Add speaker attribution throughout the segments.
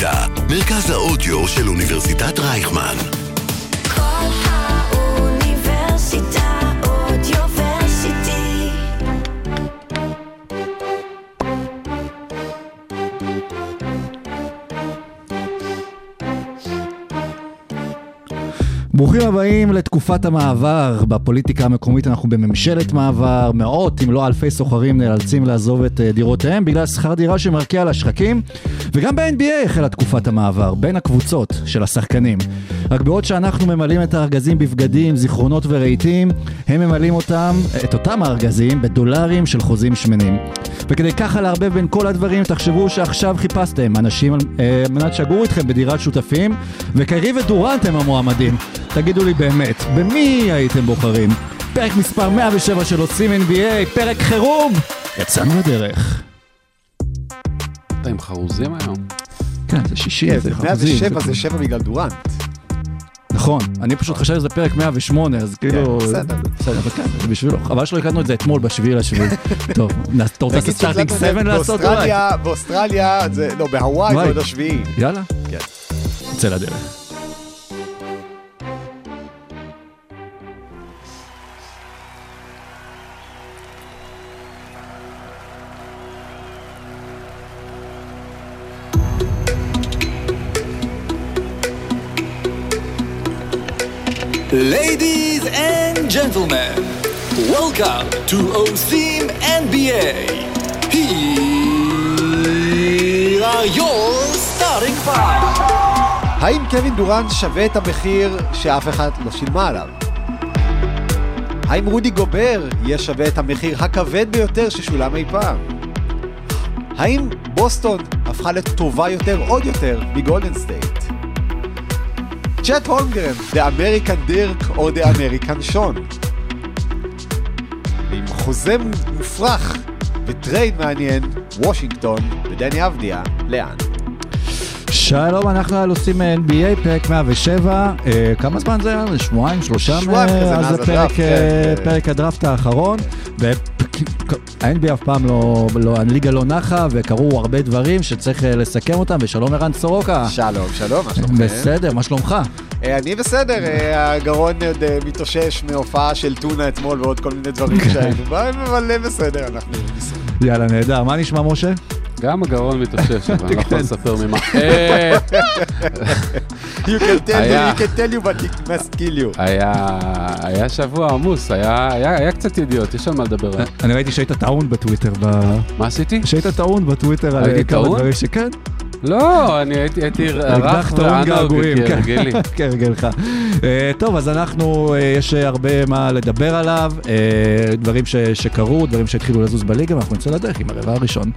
Speaker 1: הידע, מרכז האודיו של אוניברסיטת רייכמן.
Speaker 2: ברוכים הבאים לתקופת המעבר. בפוליטיקה המקומית אנחנו בממשלת מעבר. מאות אם לא אלפי סוחרים נאלצים לעזוב את אה, דירותיהם בגלל שכר דירה שמרקיע על השחקים. וגם ב-NBA החלה תקופת המעבר בין הקבוצות של השחקנים. רק בעוד שאנחנו ממלאים את הארגזים בבגדים, זיכרונות ורהיטים, הם ממלאים אותם, את אותם הארגזים בדולרים של חוזים שמנים. וכדי ככה לערבב בין כל הדברים, תחשבו שעכשיו חיפשתם אנשים על אה, מנת שיגורו איתכם בדירת שותפים, וקיירי ודורנט הם המועמדים. תגידו לי באמת, במי הייתם בוחרים? פרק מספר 107 של עושים NBA, פרק חירום! יצאנו לדרך.
Speaker 3: אתה עם חרוזים היום?
Speaker 2: כן, זה שישי,
Speaker 4: כן,
Speaker 2: זה
Speaker 4: זה
Speaker 2: חרוזים.
Speaker 4: 107 זה 7 בגלל דורנט.
Speaker 2: נכון, אני פשוט חשבתי שזה פרק 108, אז כאילו...
Speaker 4: כן, בסדר.
Speaker 2: בסדר, אבל כן, זה בשבילו. חבל שלא הקלטנו את זה אתמול בשביעי לשביעי. טוב, אתה רוצה לעשות סטארטינג
Speaker 4: שהקלטנו את
Speaker 2: 7
Speaker 4: זה
Speaker 2: לעשות אולי?
Speaker 4: באוסטרליה, באוסטרליה, זה, לא, בהוואי
Speaker 2: וואי.
Speaker 4: זה עוד השביעי.
Speaker 2: יאללה,
Speaker 4: כן.
Speaker 2: יוצא לדרך.
Speaker 5: Ladies and gentlemen, welcome to עושים NBA. Here are your starting five.
Speaker 4: האם קווין דורנט שווה את המחיר שאף אחד לא שילמה עליו? האם רודי גובר יהיה שווה את המחיר הכבד ביותר ששולם אי פעם? האם בוסטון הפכה לטובה יותר עוד יותר מגולדן סטייט? צ'ט הולמגרן, The American Dirk או The American Shawn? ועם חוזה מופרך וטרייד מעניין, וושינגטון ודני אבדיה, לאן?
Speaker 2: שלום, אנחנו עושים NBA, פרק 107. אה, כמה זמן זה היה? זה שבועיים, שלושה?
Speaker 4: שבועיים כזה
Speaker 2: אז
Speaker 4: מאז
Speaker 2: זה
Speaker 4: הדראפט,
Speaker 2: פרק, אה,
Speaker 4: כן.
Speaker 2: פרק הדראפט האחרון. ה-NBA אף פעם לא, לא, הליגה לא נחה, וקרו הרבה דברים שצריך אה, לסכם אותם, ושלום ערן סורוקה.
Speaker 4: שלום, שלום, מה שלומכם?
Speaker 2: בסדר, מה שלומך?
Speaker 4: אה, אני בסדר, אה, הגרון עוד מתאושש מהופעה של טונה אתמול ועוד כל מיני דברים שהיינו בהם, אבל בסדר, אנחנו נסיים.
Speaker 2: יאללה, נהדר. מה נשמע, משה?
Speaker 3: גם הגרון מתאושש, אבל אני לא יכול לספר ממה. אה,
Speaker 4: You can tell
Speaker 3: היה.
Speaker 4: you, you can tell you, but it must kill you.
Speaker 3: היה היה שבוע עמוס, היה היה- היה קצת ידיעות, יש על מה לדבר.
Speaker 2: אני ראיתי שהיית טעון בטוויטר, ב-
Speaker 3: מה עשיתי?
Speaker 2: שהיית טעון בטוויטר על כמה
Speaker 3: טעון?
Speaker 2: דברים שכן.
Speaker 3: לא, אני הייתי הייתי רך
Speaker 2: געגועים, כן.
Speaker 3: כהרגלי.
Speaker 2: כהרגלך. אה, טוב, אז אנחנו, אה, יש הרבה מה לדבר עליו, אה, דברים שקרו, דברים שהתחילו לזוז בליגה, ואנחנו נצא לדרך עם הרבע הראשון.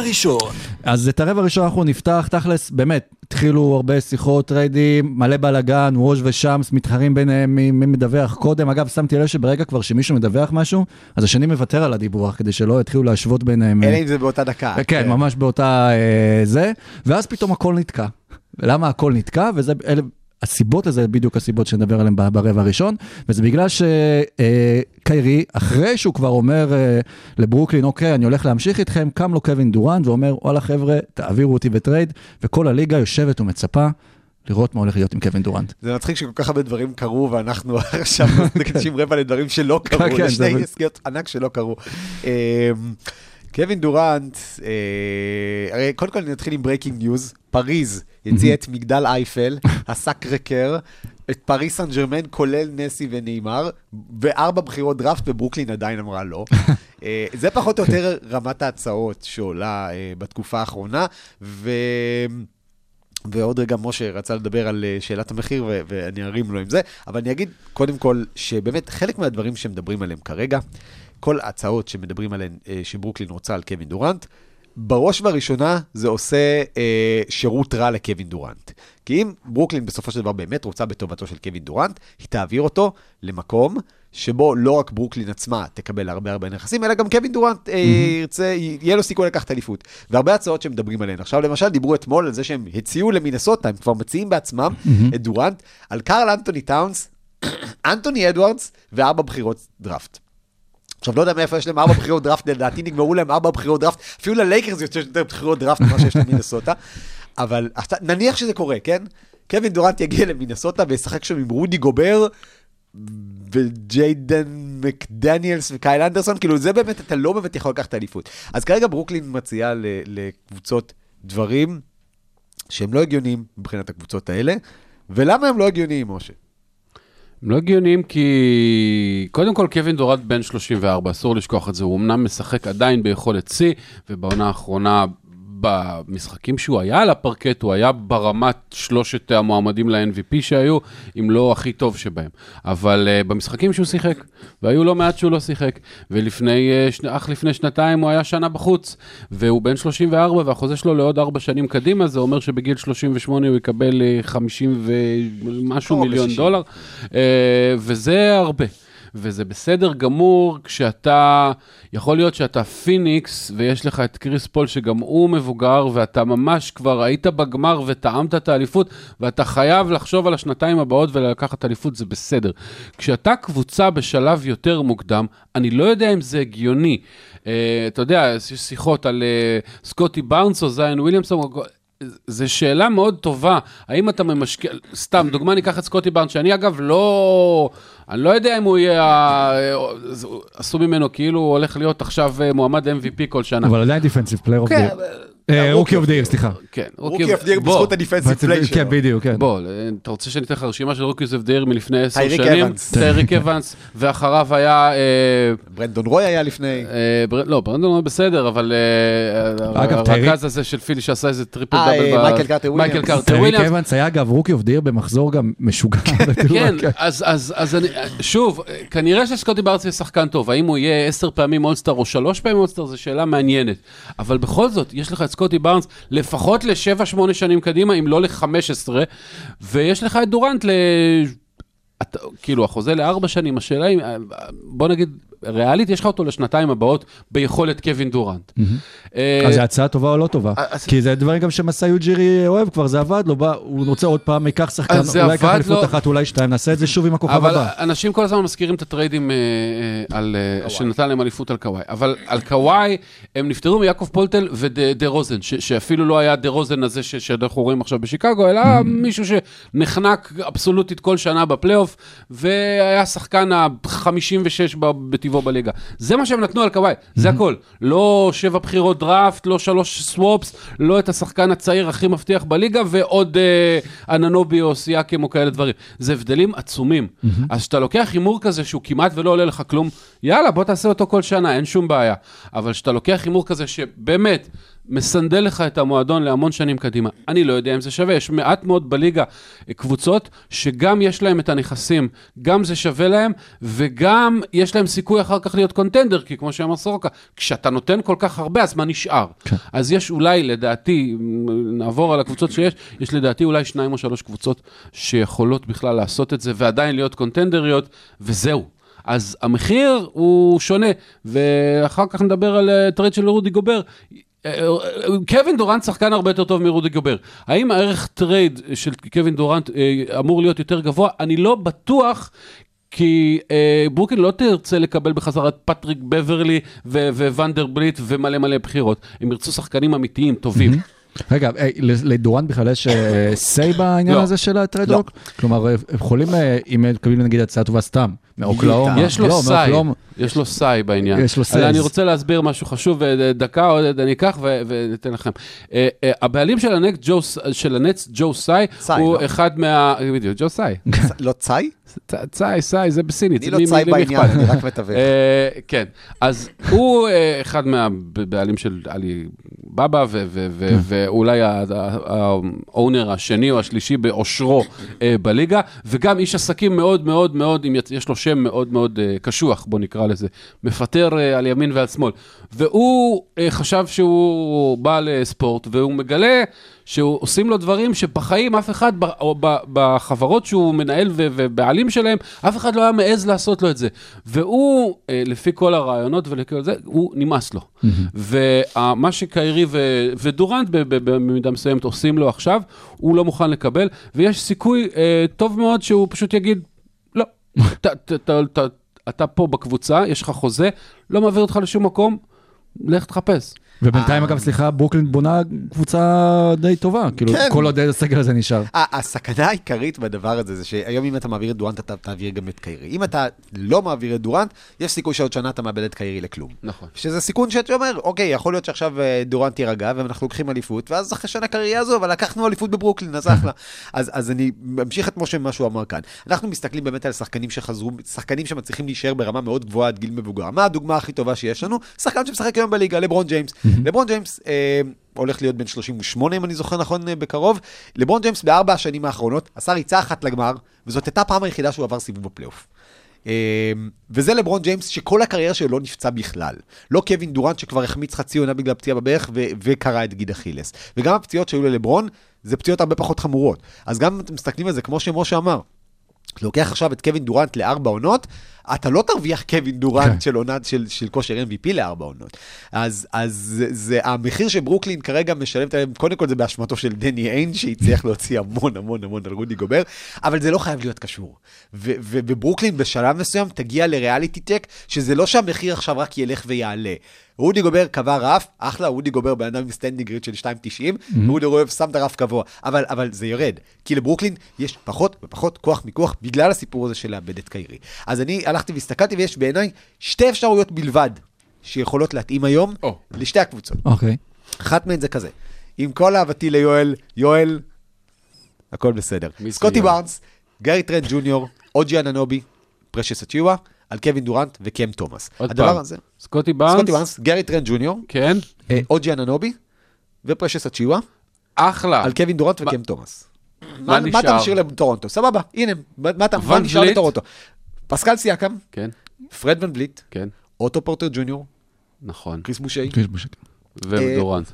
Speaker 5: רבע ראשון,
Speaker 2: אז את הרבע הראשון אנחנו נפתח, תכלס, באמת, התחילו הרבה שיחות, טריידים, מלא בלאגן, ווג' ושאמס מתחרים ביניהם מי מי מדווח קודם. אגב, שמתי לב שברגע כבר שמישהו מדווח משהו, אז השני מוותר על הדיווח, כדי שלא יתחילו להשוות ביניהם.
Speaker 4: אלא אם זה באותה דקה.
Speaker 2: כן, ממש באותה אה, זה, ואז פתאום הכל נתקע. למה הכל נתקע? וזה, אלה, הסיבות לזה בדיוק הסיבות שנדבר עליהן ברבע הראשון, וזה בגלל שקיירי, אחרי שהוא כבר אומר אה, לברוקלין, אוקיי, אני הולך להמשיך איתכם, קם לו קווין דורנט ואומר, וואלה חבר'ה, תעבירו אותי בטרייד, וכל הליגה יושבת ומצפה לראות מה הולך להיות עם קווין דורנט.
Speaker 4: זה מצחיק שכל כך הרבה דברים קרו, ואנחנו עכשיו מקדישים רבע לדברים שלא קרו,
Speaker 2: כן, לשתי
Speaker 4: עסקאות ענק שלא קרו. קווין דורנט, אה, הרי קודם כל אני אתחיל עם breaking news, פריז הציע את מגדל אייפל, הסאקרה קר, את פריס סן ג'רמן, כולל מסי וניימאר, וארבע בחירות דראפט, וברוקלין עדיין אמרה לא. אה, זה פחות או יותר רמת ההצעות שעולה אה, בתקופה האחרונה, ו... ועוד רגע משה רצה לדבר על אה, שאלת המחיר, ו- ואני ארים לו עם זה, אבל אני אגיד קודם כל, שבאמת חלק מהדברים שמדברים עליהם כרגע, כל ההצעות שמדברים עליהן, אה, שברוקלין רוצה על קווין דורנט, בראש ובראשונה זה עושה אה, שירות רע לקווין דורנט. כי אם ברוקלין בסופו של דבר באמת רוצה בטובתו של קווין דורנט, היא תעביר אותו למקום שבו לא רק ברוקלין עצמה תקבל הרבה הרבה נכסים, אלא גם קווין דורנט אה, ירצה, יהיה לו סיכוי לקחת אליפות. והרבה הצעות שמדברים עליהן. עכשיו למשל דיברו אתמול על זה שהם הציעו למינסוטה, הם כבר מציעים בעצמם את דורנט, על קארל אנטוני טאונס, אנטוני אדוארדס וארבע בחירות דראפט. עכשיו, לא יודע מאיפה יש להם ארבע בחירות דראפט, לדעתי נגמרו להם ארבע בחירות דראפט, אפילו ללייקרס יש יותר בחירות דראפט ממה שיש למינסוטה, אבל נניח שזה קורה, כן? קווין דורנט יגיע למינסוטה וישחק שם עם רודי גובר וג'יידן מקדניאלס וקייל אנדרסון, כאילו זה באמת, אתה לא באמת יכול לקחת אליפות. אז כרגע ברוקלין מציעה לקבוצות דברים שהם לא הגיוניים מבחינת הקבוצות האלה, ולמה הם לא הגיוניים, משה?
Speaker 3: הם לא הגיוניים כי קודם כל קווין דורנט בן 34, אסור לשכוח את זה, הוא אמנם משחק עדיין ביכולת שיא, ובעונה האחרונה במשחקים שהוא היה על הפרקט, הוא היה ברמת שלושת המועמדים ל-MVP שהיו, אם לא הכי טוב שבהם. אבל uh, במשחקים שהוא שיחק, והיו לא מעט שהוא לא שיחק, ולפני, uh, שני, אך לפני שנתיים הוא היה שנה בחוץ, והוא בן 34 והחוזה שלו לעוד ארבע שנים קדימה, זה אומר שבגיל 38 הוא יקבל אה, 50 ומשהו,
Speaker 4: קרוב ל-60 מיליון
Speaker 3: דולר, אה, וזה הרבה. וזה בסדר גמור כשאתה, יכול להיות שאתה פיניקס ויש לך את קריס פול שגם הוא מבוגר ואתה ממש כבר היית בגמר וטעמת את האליפות ואתה חייב לחשוב על השנתיים הבאות ולקחת אליפות, זה בסדר. כשאתה קבוצה בשלב יותר מוקדם, אני לא יודע אם זה הגיוני. אה, אתה יודע, יש שיחות על אה, סקוטי בארנס או זיין וויליאמסון, זו שאלה מאוד טובה, האם אתה משקיע, סתם, דוגמה ניקח את סקוטי בארנס, שאני אגב לא, אני לא יודע אם הוא יהיה, ה- עשו ממנו כאילו הוא הולך להיות עכשיו אה, מועמד MVP כל שנה.
Speaker 2: אבל עדיין defensive player of
Speaker 3: the
Speaker 2: year. rookie of the year, סליחה.
Speaker 3: כן,
Speaker 4: rookie of,
Speaker 3: בוא,
Speaker 4: בזכות ה defensive play שלו.
Speaker 2: כן, בדיוק, כן.
Speaker 3: בוא, אתה רוצה שאני אתן לך רשימה של rookies of the year מלפני עשר שנים?
Speaker 4: טייריק אבנס.
Speaker 3: טייריק אבנס, ואחריו היה... אה,
Speaker 4: ברנדון רוי היה לפני.
Speaker 3: אה, לא, ברנדון הוא בסדר, אבל אה,
Speaker 2: אגב, טייריק-
Speaker 3: הרכז הזה של פילי שעשה איזה טריפל
Speaker 4: אה,
Speaker 3: דאבל.
Speaker 4: אה,
Speaker 3: ב-
Speaker 4: מייקל קרטר וויליאמס.
Speaker 3: מייקל
Speaker 2: קרטר
Speaker 3: וויליאמס.
Speaker 2: טייריק אבנס היה אגב rookie of the year במחזור גם משוגע.
Speaker 3: כן, אז, אז, אז אני, שוב, כנראה שסקוטי בארנס יהיה שחקן טוב, האם הוא יהיה עשר פעמים אולסטאר או שלוש פעמים אולסטאר, זו שאלה מעניינת. אבל בכל זאת, יש לך את סקוטי בארנס לפחות לשבע, שמונה שנים קדימה, אם לא לחמש עשרה, ויש לך את דורנט ל... אתה, כאילו, החוזה לארבע שנים, השאלה היא, בוא נגיד, ריאלית, יש לך אותו לשנתיים הבאות ביכולת קווין דורנט. אה,
Speaker 2: אז זו הצעה טובה או לא טובה?
Speaker 3: אז-
Speaker 2: כי זה דברים גם שמסאי יוג'ירי אוהב כבר, זה עבד לו, בא, הוא רוצה עוד פעם, ייקח שחקן, אולי ייקח אליפות
Speaker 3: לו.
Speaker 2: אחת, אולי שתיים, נעשה את זה שוב עם הכוכב
Speaker 3: אבל
Speaker 2: הבא.
Speaker 3: אנשים כל הזמן מזכירים את הטריידים אה, אה, על, אה, שנתן להם אליפות על קוואי. אבל על קוואי, הם נפטרו מיעקב פולטל ודה רוזן, ש- שאפילו לא היה דה רוזן הזה ש- שאנחנו רואים עכשיו בשיקגו, אלא מישהו שנחנק אבסולוטית כל שנה בפלייאוף, והיה השחקן ה-56 בטבעו בליגה. זה מה שהם נתנו על קוואי, זה הכל. לא שבע בחירות דראפט, לא שלוש סוואפס, לא את השחקן הצעיר הכי מבטיח בליגה, ועוד אה, אננובי או סיאקם או כאלה דברים. זה הבדלים עצומים. אז כשאתה לוקח הימור כזה שהוא כמעט ולא עולה לך כלום, יאללה, בוא תעשה אותו כל שנה, אין שום בעיה. אבל כשאתה לוקח הימור כזה שבאמת מסנדל לך את המועדון להמון שנים קדימה, אני לא יודע אם זה שווה. יש מעט מאוד בליגה אה, קבוצות שגם יש להם את הנכסים, גם זה שווה להם, וגם יש להם סיכוי אחר כך להיות קונטנדר, כי כמו שאמר סורוקה, כשאתה נותן כל כך הרבה, אז מה נשאר? אז יש אולי, לדעתי, נעבור על הקבוצות שיש, יש לדעתי אולי שניים או שלוש קבוצות שיכולות בכלל לעשות את זה ועדיין להיות קונטנדריות, וזהו. אז המחיר הוא שונה, ואחר כך נדבר על אה, טרייד של רודי גובר. אה, אה, קווין דורנט שחקן הרבה יותר טוב מרודי גובר. האם הערך trade של קווין דורנט אה, אמור להיות יותר גבוה? אני לא בטוח. כי אה, ברוקלין לא תרצה לקבל בחזרה את פטריק בברלי וונדרבילט ומלא מלא בחירות. הם ירצו שחקנים אמיתיים, טובים.
Speaker 2: רגע, אה, לדורנט בכלל יש אה, say בעניין הזה של הטרייד?
Speaker 4: לא.
Speaker 2: לא. כלומר, אה, הם יכולים, אה, אם הם מקבלים נגיד הצעה טובה סתם, מאוקלאומה.
Speaker 3: יש לו
Speaker 2: לא,
Speaker 3: סאי,
Speaker 2: מאוקלאומה.
Speaker 3: יש לו סאי בעניין.
Speaker 2: יש לו
Speaker 3: אבל אני. רוצה להסביר משהו חשוב, דקה עוד אני אקח וניתן לכם. אה, אה, הבעלים של הנץ, ג'ו סאי,
Speaker 4: סאי,
Speaker 3: הוא
Speaker 4: לא?
Speaker 3: אחד מה... בדיוק, ג'ו סאי.
Speaker 4: לא צאי?
Speaker 3: צאי, סאי, זה בסינית.
Speaker 4: אני
Speaker 3: זה
Speaker 4: לא צאי בעניין? אני רק מתווך.
Speaker 3: אה, כן, אז הוא אחד מהבעלים של עלי בבא, ו- ואולי האונר השני או השלישי באושרו בליגה, וגם איש עסקים מאוד מאוד מאוד, יש לו שם מאוד מאוד קשוח, בוא נקרא לזה, מפטר אה, על ימין ועל שמאל. והוא אה, חשב שהוא בעל אה, ספורט, והוא מגלה שעושים לו דברים שבחיים אף אחד, או בחברות שהוא מנהל ובעלים שלהם, אף אחד לא היה מעז לעשות לו את זה. והוא, לפי כל הרעיונות ולכל זה, הוא נמאס לו. ומה שקיירי ו- ודורנט במידה מסוימת עושים לו עכשיו, הוא לא מוכן לקבל, ויש סיכוי טוב מאוד שהוא פשוט יגיד, לא, אתה פה בקבוצה, יש לך חוזה, לא מעביר אותך לשום מקום, לך תחפש.
Speaker 2: ובינתיים, אגב, סליחה, ברוקלין בונה קבוצה די טובה. כאילו,
Speaker 4: כן.
Speaker 2: כל עוד הסגל הזה נשאר.
Speaker 4: הסכנה העיקרית בדבר הזה זה שהיום אם אתה מעביר את דורנט, אתה תעביר גם את קיירי. אם אתה לא מעביר את דורנט, יש סיכוי שעוד שנה אתה מאבד את קיירי לכלום.
Speaker 3: נכון.
Speaker 4: שזה סיכון שאתה אומר, אוקיי, יכול להיות שעכשיו אה, דורנט יירגע ואנחנו לוקחים אליפות, ואז אחרי שנה קיירי יעזוב, אבל לקחנו אליפות בברוקלין, אז אחלה. אז, אז אני ממשיך את משה מה שהוא אמר כאן. אנחנו מסתכלים באמת על שחקנים שחזרו, שחקנים שמצליחים להישאר ברמה מאוד גבוהה עד גיל מבוגר. מה הדוגמה הכי טובה שיש לנו? שחקן שמשחק היום בליגה, לברון ג'יימס. לברון ג'יימס אה, הולך להיות בן 38, אם אני זוכר נכון, אה, בקרוב. לברון ג'יימס בארבע השנים האחרונות עשה ריצה אחת לגמר, וזאת הייתה הפעם היחידה שהוא עבר סיבוב בפלייאוף. אה, וזה לברון ג'יימס שכל הקריירה שלו לא נפצע בכלל. לא קווין דורנט שכבר החמיץ חצי עונה בגלל פציעה בברך ו- וקרע את גיד אכילס. וגם הפציעות שהיו ללברון, זה פציעות הרבה פחות חמורות. אז גם אם אתם מסתכלים על זה, כמו שמשה אמר, לוקח עכשיו את קווין דורנט לארבע עונות, אתה לא תרוויח קווין דורנט
Speaker 2: כן.
Speaker 4: של עונת של, של כושר MVP לארבע עונות. אז, אז זה, זה המחיר שברוקלין כרגע משלמת עליהם, קודם כל זה באשמתו של דני איינג', שהצליח להוציא המון המון המון על רודי גובר, אבל זה לא חייב להיות קשור. ו- ובברוקלין בשלב מסוים תגיע ל reality check, שזה לא שהמחיר עכשיו רק ילך ויעלה. רודי גובר קבע רף, אחלה, רודי גובר בן אדם עם standing reach של 2.90, רודי גובר שם את הרף גבוה, אבל, אבל זה ירד, כי לברוקלין יש פחות ופחות כוח מיקוח בגלל הסיפור הזה של לאבד את קיירי. אז אני הלכתי והסתכלתי, ויש בעיניי שתי אפשרויות בלבד שיכולות להתאים היום
Speaker 3: או.
Speaker 4: לשתי הקבוצות.
Speaker 2: אוקיי.
Speaker 4: אחת מהן זה כזה, עם כל אהבתי ליואל, יואל, הכל בסדר. סקוטי
Speaker 3: יואל?
Speaker 4: בארנס, גארי טרנט ג'וניור, או ג'י אנונובי, פרשס אצ'ואה, על קווין דורנט וקם תומאס.
Speaker 3: עוד
Speaker 4: הדבר
Speaker 3: פעם.
Speaker 4: הזה,
Speaker 3: סקוטי בארנס,
Speaker 4: סקוטי בארנס, גארי טרנט ג'וניור,
Speaker 3: כן,
Speaker 4: אה, או ג'י אנונובי ופרשס אצ'ואה,
Speaker 3: אחלה.
Speaker 4: על קווין דורנט וקם תומאס. מה מה אתה? משאיר לטורונטו? סבבה, הנה, מה אתה מה
Speaker 3: ון
Speaker 4: נשאר
Speaker 3: וליט?
Speaker 4: לטורונטו? פסקל סיאקם,
Speaker 3: כן,
Speaker 4: פרד ון וליט,
Speaker 3: כן,
Speaker 4: אוטו פורטר ג'וניור,
Speaker 3: נכון.
Speaker 4: כריס בושה.
Speaker 3: ודורנט.
Speaker 4: אה,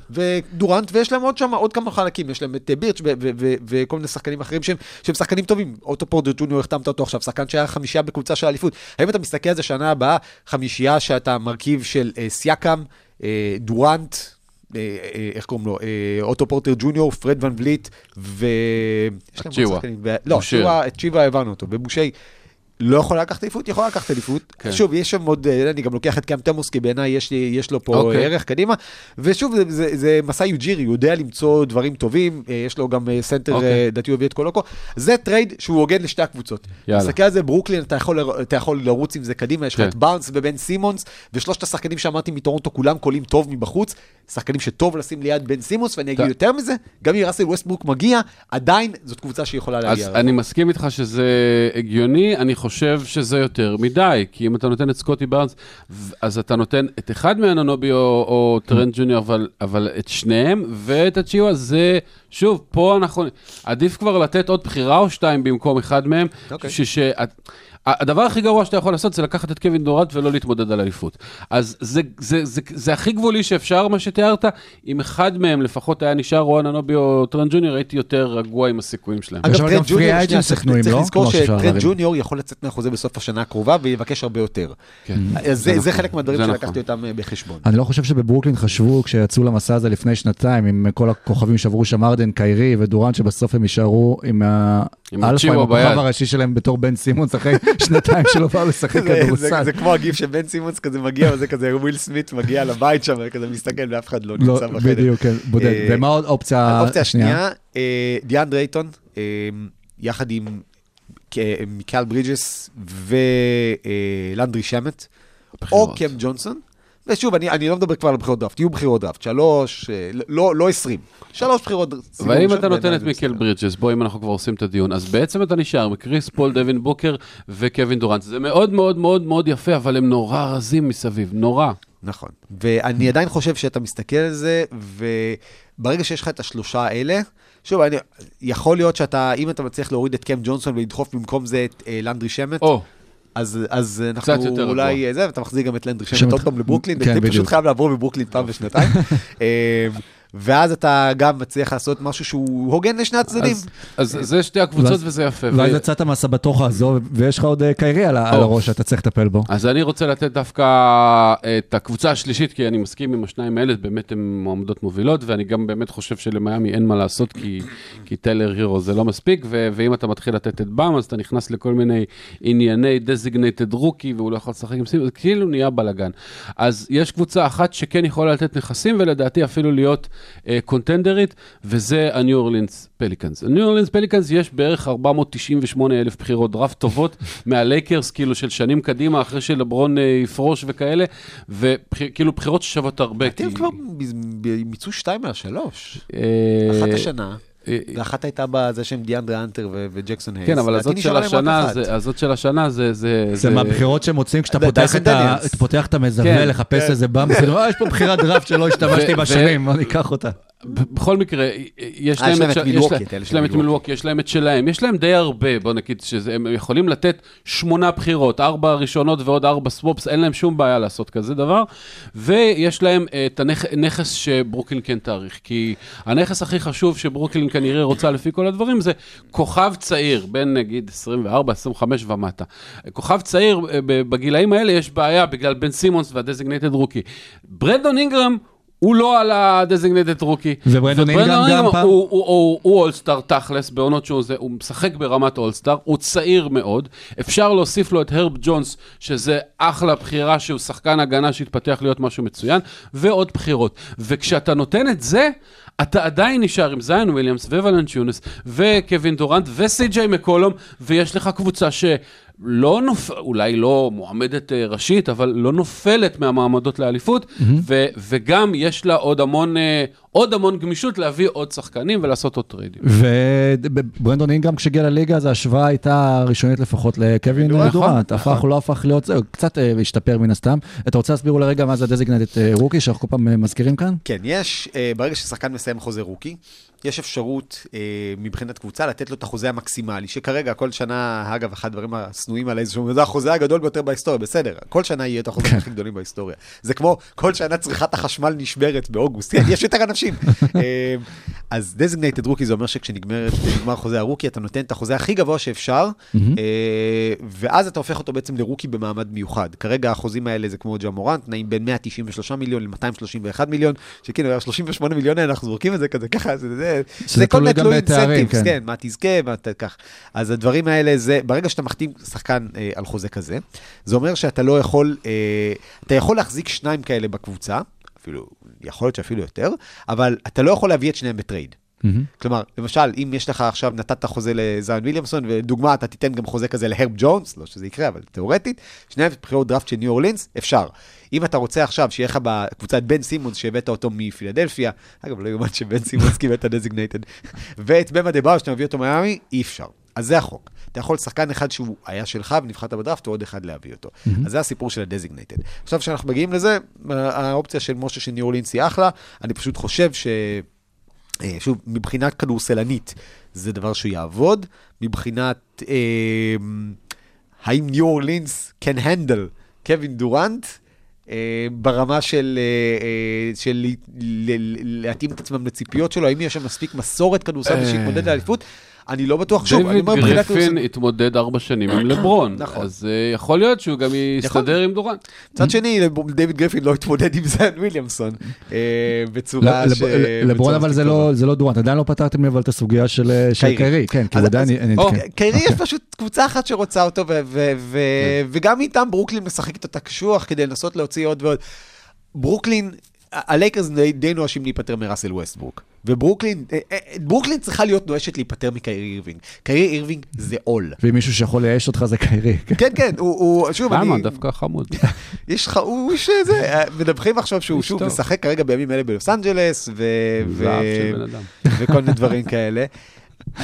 Speaker 4: ודורנט, ויש להם עוד שם עוד כמה חלקים, יש להם את אה, בירץ' וכל מיני שחקנים אחרים שהם, שהם שחקנים טובים. אוטו פורטר ג'וניור, החתמת אותו עכשיו, שחקן שהיה חמישייה בקבוצה של האליפות. האם אתה מסתכל על זה שנה הבאה, חמישייה שאתה מרכיב של אה, סיאקם, אה, דורנט, אה, אה, איך קוראים לו? אה, אוטו פורטר ג'וניור, פרד ון וליט, ו... יש להם עוד
Speaker 3: אצ'ואה.
Speaker 4: שחקנים, ו- לא. אצ'ואה, את אצ'ואה העברנו אותו, ובושה. לא יכולה לקחת אליפות, יכולה לקחת אליפות.
Speaker 3: כן.
Speaker 4: שוב, יש שם עוד, אה, אני גם לוקח את קאם תומאס, כי בעיניי יש, יש לו פה
Speaker 3: אוקיי.
Speaker 4: ערך קדימה. ושוב, זה, זה, זה מסאי יוג'ירי, הוא יודע למצוא דברים טובים, אה, יש לו גם אה, סנטר,
Speaker 3: אוקיי.
Speaker 4: אה, לדעתי הוא הביא את קולוקו. זה טרייד שהוא הוגן לשתי הקבוצות.
Speaker 3: יאללה.
Speaker 4: תסתכל על זה, ברוקלין, אתה יכול, אתה יכול לרוץ עם זה קדימה, יש לך
Speaker 3: כן.
Speaker 4: את בארנס ובן סימונס, ושלושת השחקנים שאמרתי מטורונטו, כולם קולעים טוב מבחוץ, שחקנים שטוב לשים ליד בן סימונס, ואני אגיד יותר מזה, גם אם ראסל ווסטברוק מגיע, עדיין זאת קבוצה שיכולה
Speaker 3: אז
Speaker 4: להגיע.
Speaker 3: אני מסכים איתך שזה הגיוני, אני חושב שזה יותר מדי, כי אם אתה נותן את סקוטי בארנס, אז אתה נותן את אחד מאנונובי או, או טרנט ג'וניור, אבל, אבל את שניהם ואת אצ'ואה, זה, שוב, פה אנחנו, עדיף כבר לתת עוד בחירה או שתיים במקום אחד מהם,
Speaker 4: אוקיי.
Speaker 3: ש- ש- הדבר הכי גרוע שאתה יכול לעשות זה לקחת את קווין דורנט ולא להתמודד על אליפות. אז זה, זה, זה, זה, זה הכי גבולי שאפשר, מה שתיארת. אם אחד מהם לפחות היה נשאר או אנונובי או טרנט ג'וניור, הייתי יותר רגוע עם הסיכויים שלהם.
Speaker 2: שם טרנט
Speaker 4: ג'וניור, שנייה, צריך- צריך
Speaker 2: לא?
Speaker 4: לזכור
Speaker 2: שטרנט.
Speaker 4: ג'וניור יכול לצאת מהחוזה בסוף השנה הקרובה ויבקש הרבה יותר.
Speaker 3: כן.
Speaker 4: אז זה, זה
Speaker 3: נכון.
Speaker 4: חלק מהדברים
Speaker 3: זה
Speaker 4: שלקחתי
Speaker 3: נכון.
Speaker 4: אותם אה, בחשבון.
Speaker 2: אני לא חושב שבברוקלין חשבו, כשיצאו למסע הזה לפני שנתיים, עם כל הכוכבים שעברו שם הארדן, קיירי ודורנט, שבסוף הם יישארו עם
Speaker 3: עם
Speaker 2: האלפא, עם הכוכב. הראשי שלהם בתור בן סימונס, אחרי שנתיים שלא באו לשחק כדורסל.
Speaker 4: זה כמו ה GIF שבן סימונס כזה מגיע, וזה כזה וויל סמית מגיע לבית שם, וכזה מסתכל ואף אחד לא
Speaker 2: לא,
Speaker 4: נמצא בחדר.
Speaker 2: בדיוק, כן, בודד.
Speaker 4: אה,
Speaker 2: ומה עוד אופציה
Speaker 4: האופציה
Speaker 2: השנייה?
Speaker 4: אה, דיאנדרה אייטון, אה, יחד עם מיקל ברידג'ס ולנדרי שמט, או. קם ג'ונסון. ושוב, אני, אני לא מדבר כבר על בחירות דראפט, יהיו בחירות דראפט, שלוש, אה, לא, לא עשרים, שלוש בחירות סיבוב
Speaker 3: ואם אתה נותן את מיקל. ברידג'ס, בוא אם אנחנו כבר עושים את הדיון, אז בעצם אתה נשאר עם כריס פול, דווין בוקר וקווין דורנט. זה מאוד מאוד מאוד מאוד יפה, אבל הם נורא רזים מסביב, נורא.
Speaker 4: נכון. ואני עדיין חושב שאתה מסתכל על זה, וברגע שיש לך את השלושה האלה, שוב, אני, יכול להיות שאתה, אם אתה מצליח להוריד את קם ג'ונסון ולדחוף במקום זה את אה, לנדרי שמט,
Speaker 3: או,
Speaker 4: אז, אז אנחנו אולי,
Speaker 3: רגוע.
Speaker 4: אה, זה, ואתה מחזיק גם את לנדרי שמט- עוד פעם לברוקלין,
Speaker 2: כן,
Speaker 4: אני פשוט. חייב לעבור בברוקלין פעם בשנתיים. אה, ואז אתה גם מצליח לעשות משהו שהוא הוגן לשני הצדדים.
Speaker 3: אז, אז זה שתי הקבוצות
Speaker 2: ואז-
Speaker 3: וזה יפה.
Speaker 2: ואז
Speaker 3: ו-
Speaker 2: יצאת מהסבתוך הזו, ויש לך עוד אה, קיירי על על. הראש שאתה צריך לטפל בו.
Speaker 3: אז אני רוצה לתת דווקא את הקבוצה השלישית, כי אני מסכים עם השניים האלה, באמת הן מועמדות מובילות, ואני גם באמת חושב שלמיאמי אין מה לעשות, כי, כי טיילר הירו זה לא מספיק, ו- ואם אתה מתחיל לתת את באם, אז אתה נכנס לכל מיני ענייני designated רוקי, והוא לא יכול לשחק עם סימון, זה כאילו נהיה בלאגן. אז יש קבוצה אחת שכן יכולה לתת נכסים, ולדעתי אפילו להיות קונטנדרית, וזה הניו אורלינס פליקאנס. הניו אורלינס פליקאנס יש בערך 498 אלף בחירות דראפט טובות מהלייקרס, כאילו של שנים קדימה, אחרי שלברון אה, יפרוש וכאלה, וכאילו בחירות ששוות הרבה. הם
Speaker 4: כבר מיצו שתיים מהשלוש.
Speaker 3: אה,
Speaker 4: אחת השנה,
Speaker 3: אה,
Speaker 4: ואחת הייתה בזה שהם דיאנדרה האנטר וג'קסון הייס.
Speaker 3: כן, אבל הזאת של השנה, הזאת של השנה זה... זה,
Speaker 2: זה מהבחירות שהם מוצאים כשאתה פותח את המזווה
Speaker 3: כן,
Speaker 2: לחפש
Speaker 4: כן.
Speaker 2: איזה אה, יש פה בחירת דראפט שלא השתמשתי בשנים, בוא ניקח אותה.
Speaker 3: בכל מקרה, יש
Speaker 4: אה,
Speaker 3: להם את
Speaker 4: מילווקי,
Speaker 3: יש להם את
Speaker 4: מילווקי.
Speaker 3: יש להם את שלהם, יש להם די הרבה, בוא נגיד שהם יכולים לתת שמונה בחירות, ארבע ראשונות ועוד ארבע סוופס, אין להם שום בעיה לעשות כזה דבר, ויש להם את הנכס שברוקלין כן תאריך, כי הנכס הכי חשוב שברוקלין כנראה רוצה לפי כל הדברים זה כוכב צעיר, בין נגיד 24, 25 ומטה. כוכב צעיר, אה, בגילאים האלה יש בעיה בגלל בן סימונס והדזיגנטד רוקי. ברנדון אינגרם הוא לא על ה-designated rookie.
Speaker 2: וברנדון אינגרם גם פעם-
Speaker 3: הוא- אולסטאר תכלס, בעונות שהוא זה, הוא משחק ברמת אולסטאר, הוא צעיר מאוד, אפשר להוסיף לו את הרב ג'ונס, שזה אחלה בחירה שהוא שחקן הגנה שהתפתח להיות משהו מצוין, ועוד בחירות. וכשאתה נותן את זה, אתה עדיין נשאר עם זיין וויליאמס וולנצ'יונס וקווין דורנט וסי.ג'יי מקולום, ויש לך קבוצה ש... לא נופ... אולי לא מועמדת אה, ראשית, אבל לא נופלת מהמועמדות לאליפות, ו- וגם יש לה עוד המון, אה, עוד המון גמישות להביא עוד שחקנים ולעשות עוד טריידים.
Speaker 2: וברנדון אינגרם כשהגיע לליגה, אז ההשוואה הייתה ראשונית לפחות לקווין
Speaker 4: נכון,
Speaker 2: דורנט.
Speaker 4: נכון.
Speaker 2: הפך, הוא לא הפך להיות, זהו, קצת אה, השתפר מן הסתם. אתה רוצה להסביר אולי רגע מה זה ה designated rookie, שאנחנו כל פעם מזכירים כאן?
Speaker 4: כן, יש, ברגע ששחקן מסיים חוזה rookie, יש אפשרות אה, מבחינת קבוצה לתת לו את החוזה המקסימלי, שכרגע כל שנה, אגב, אחד הדברים השנואים עליי זה שהוא, זה החוזה הגדול ביותר בהיסטוריה, בסדר, כל שנה יהיה את החוזים הכי גדולים בהיסטוריה. זה כמו כל שנה צריכת החשמל נשברת באוגוסט, כן, יש יותר אנשים. אה, אז designated רוקי זה אומר שכשנגמר חוזה הרוקי, אתה נותן את החוזה הכי גבוה שאפשר, אה, ואז אתה הופך אותו בעצם לרוקי במעמד מיוחד. כרגע החוזים האלה זה כמו ג'ה נעים בין 193 מיליון ל-231 מיליון, שכאילו היה 38 מיליון אנחנו זורקים את זה כזה ככה, זה, זה, זה כל מיני תלוי
Speaker 2: בתארים,
Speaker 4: אינסנטיבס,
Speaker 2: כן.
Speaker 4: כן, מה תזכה, מה אתה כך. אז הדברים האלה זה, ברגע שאתה מחתים שחקן אה, על חוזה כזה, זה אומר שאתה לא יכול, אה, אתה יכול להחזיק שניים כאלה בקבוצה, אפילו, יכול להיות שאפילו יותר, אבל אתה לא יכול להביא את שניהם בטרייד. כלומר, למשל, אם יש לך עכשיו, נתת חוזה לזיון וויליאמסון, ודוגמה, אתה תיתן גם חוזה כזה להרב ג'ונס, לא שזה יקרה, אבל תאורטית, שניהם בחירות דראפט של ניו אורלינס, אפשר. אם אתה רוצה עכשיו שיהיה לך בקבוצת בן סימונס, שהבאת אותו מפילדלפיה, אגב, לא יאומן שבן סימונס קיבל את ה designated, ואת באם אדבאיו, שאתה מביא אותו מיאמי, אי אפשר. אז זה החוק. אתה יכול שחקן אחד שהוא היה שלך ונבחרת בדראפט, או עוד אחד להביא אותו. אז זה הסיפור של הדזיגנייטד. עכשיו, כשאנחנו מגיעים לזה, האופציה של משה של ניו אורלינס היא אחלה, אני פשוט חושב ש... אה, שוב, מבחינת כדורסלנית זה דבר שיעבוד, מבחינת אה, האם ניו אורלינס can handle קווין דורנט, ברמה של, אה, אה, של להתאים את עצמם לציפיות שלו, האם יש שם מספיק מסורת כדורסל
Speaker 3: אה.
Speaker 4: ושיתמודד לאליפות? אני לא בטוח, שוב, אני
Speaker 3: דיוויד
Speaker 4: אומר מבחינת
Speaker 3: גריפין
Speaker 4: כדורסל.
Speaker 3: התמודד ארבע שנים עם לברון,
Speaker 4: נכון.
Speaker 3: אז אה, יכול להיות שהוא גם יסתדר עם דורנט.
Speaker 4: מצד שני, דיוויד גריפין לא התמודד עם זיין וויליאמסון אה, בצורה
Speaker 2: לב-
Speaker 4: ש...
Speaker 2: לברון אבל זה. לא- זה לא דורנט, עדיין לא פתרתם לי אבל את הסוגיה של אה,
Speaker 4: קיירי.
Speaker 2: כן, כי הוא עדיין...
Speaker 4: אז-
Speaker 2: אני-
Speaker 3: או,
Speaker 2: כן.
Speaker 4: קיירי יש פשוט קבוצה אחת שרוצה אותו, ו- ו- ו- וגם איתם ברוקלין משחקת אותה קשוח כדי לנסות להוציא עוד ועוד. ברוקלין, הלייקרס די- די נואשים להיפטר מראסל ווסטברוק. וברוקלין, אה, אה, ברוקלין צריכה להיות נואשת להיפטר מקיירי אירווינג. קיירי אירווינג זה עול.
Speaker 2: ואם מישהו שיכול לייאש אותך זה קיירי. כן.
Speaker 4: כן, הוא, הוא שוב, אני...
Speaker 3: למה? דווקא חמוד.
Speaker 4: יש לך, הוא איש זה, אה, מדווחים עכשיו שהוא שוב
Speaker 3: טוב.
Speaker 4: משחק כרגע בימים אלה בלוס אנג'לס. וכל מיני דברים כאלה.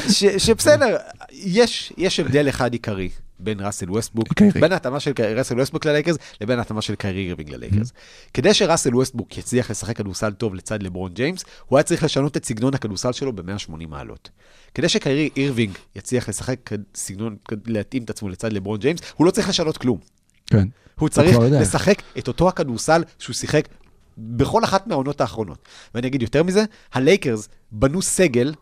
Speaker 4: ש, שבסדר, יש, יש הבדל אחד עיקרי בין ראסל ווסטברוק,
Speaker 2: קיירי.
Speaker 4: בין ההתאמה של ראסל ווסטברוק ללייקרס, לבין ההתאמה של קיירי אירווינג ללייקרס. כדי שראסל ווסטברוק יצליח לשחק כדורסל טוב לצד לברון ג'יימס, הוא היה צריך לשנות את סגנון הכדורסל שלו ב-180 מעלות. כדי שקיירי אירווינג יצליח לשחק סגנון, להתאים את עצמו לצד לברון ג'יימס, הוא לא צריך לשנות כלום.
Speaker 2: כן.
Speaker 4: הוא צריך. לשחק את אותו הכדורסל שהוא שיחק בכל אחת מהעונות האחרונות. ואני אגיד יותר מזה, הלייקרס בנו סגל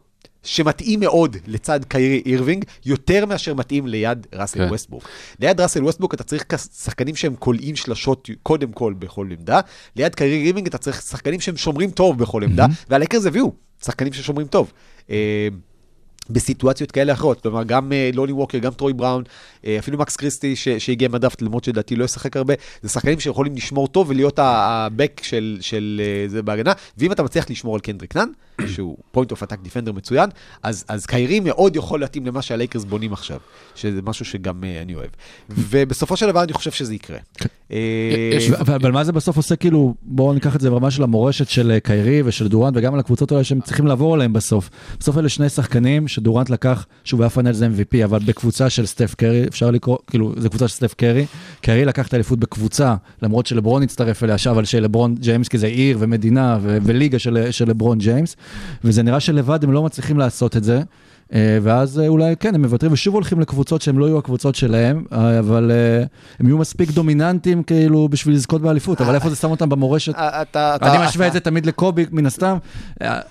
Speaker 4: שמתאים מאוד לצד קיירי אירווינג, יותר מאשר מתאים ליד ראסל
Speaker 3: כן.
Speaker 4: ווסטברוק. ליד ראסל ווסטברוק אתה צריך שחקנים שהם קולעים שלשות קודם כל בכל עמדה, ליד קיירי אירווינג אתה צריך שחקנים שהם שומרים טוב בכל עמדה, והלייקרס הביאו שחקנים ששומרים טוב. בסיטואציות כאלה אחרות, כלומר גם אה, לוני ווקר, גם טרוי בראון, אה, אפילו מקס קריסטי ש- שהגיע מהדראפט, למרות שלדעתי לא ישחק הרבה, זה שחקנים שיכולים לשמור טוב ולהיות הבק של, של אה, זה בהגנה, ואם אתה מצליח לשמור על קנדריק נאן, שהוא point of attack defender מצוין, אז, אז קיירי מאוד יכול להתאים למה שהלייקרס בונים עכשיו, שזה משהו שגם אני אוהב. ובסופו של דבר אני חושב שזה יקרה.
Speaker 3: יש-
Speaker 2: אבל, מה זה בסוף עושה כאילו, בואו ניקח את זה ברמה של המורשת של קיירי ושל דורנט וגם על הקבוצות האלה שהם צריכים לעבור עליהם בסוף. בסוף אלה שני שחקנים שדורנט לקח, שוב היה Finals MVP, אבל בקבוצה של סטף קרי, אפשר לקרוא, כאילו, זו קבוצה של סטף קרי. קיירי לקח את האליפות בקבוצה, למרות שלברון הצטרף אליה, אבל של לברון ג'יימס, כי זה עיר ומדינה ו- וליגה של, של לברון ג'יימס, וזה נראה שלבד הם לא מצליחים לעשות את זה. אה, ואז אה, אולי כן, הם מוותרים ושוב הולכים לקבוצות שהם לא יהיו הקבוצות שלהם, אה, אבל הם יהיו מספיק דומיננטיים כאילו בשביל לזכות באליפות, אבל איפה זה שם אותם במורשת? אני משווה את זה תמיד לקובי, מן הסתם,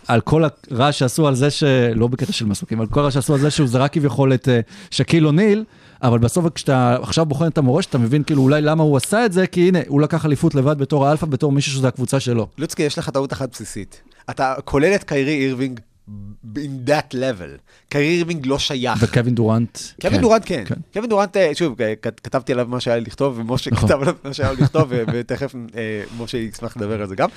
Speaker 2: על כל הרעש שעשו על זה. לא בקטע של מסוקים, על כל הרעש שעשו על זה שהוא זרק כביכול את שקיל אוניל, אבל בסוף כשאתה עכשיו בוחן את המורשת, אתה מבין כאילו אולי למה הוא עשה את זה, כי הנה, הוא לקח אליפות לבד בתור האלפא, בתור מישהו שזו הקבוצה שלו.
Speaker 4: לוצקי, יש לך טעות אחת בסיסית. אתה כולל את קיירי אירווינג in that level. קיירי אירווינג לא שייך.
Speaker 2: וקווין דורנט.
Speaker 4: קווין
Speaker 2: כן.
Speaker 4: דורנט כן.
Speaker 2: כן.
Speaker 4: קווין דורנט, אה, שוב, אה, כת- כתבתי עליו מה שהיה לי לכתוב, ומשה
Speaker 2: נכון.
Speaker 4: כתב עליו מה שהיה לו לכתוב, ותכף אה, משה ישמח לדבר על זה גם.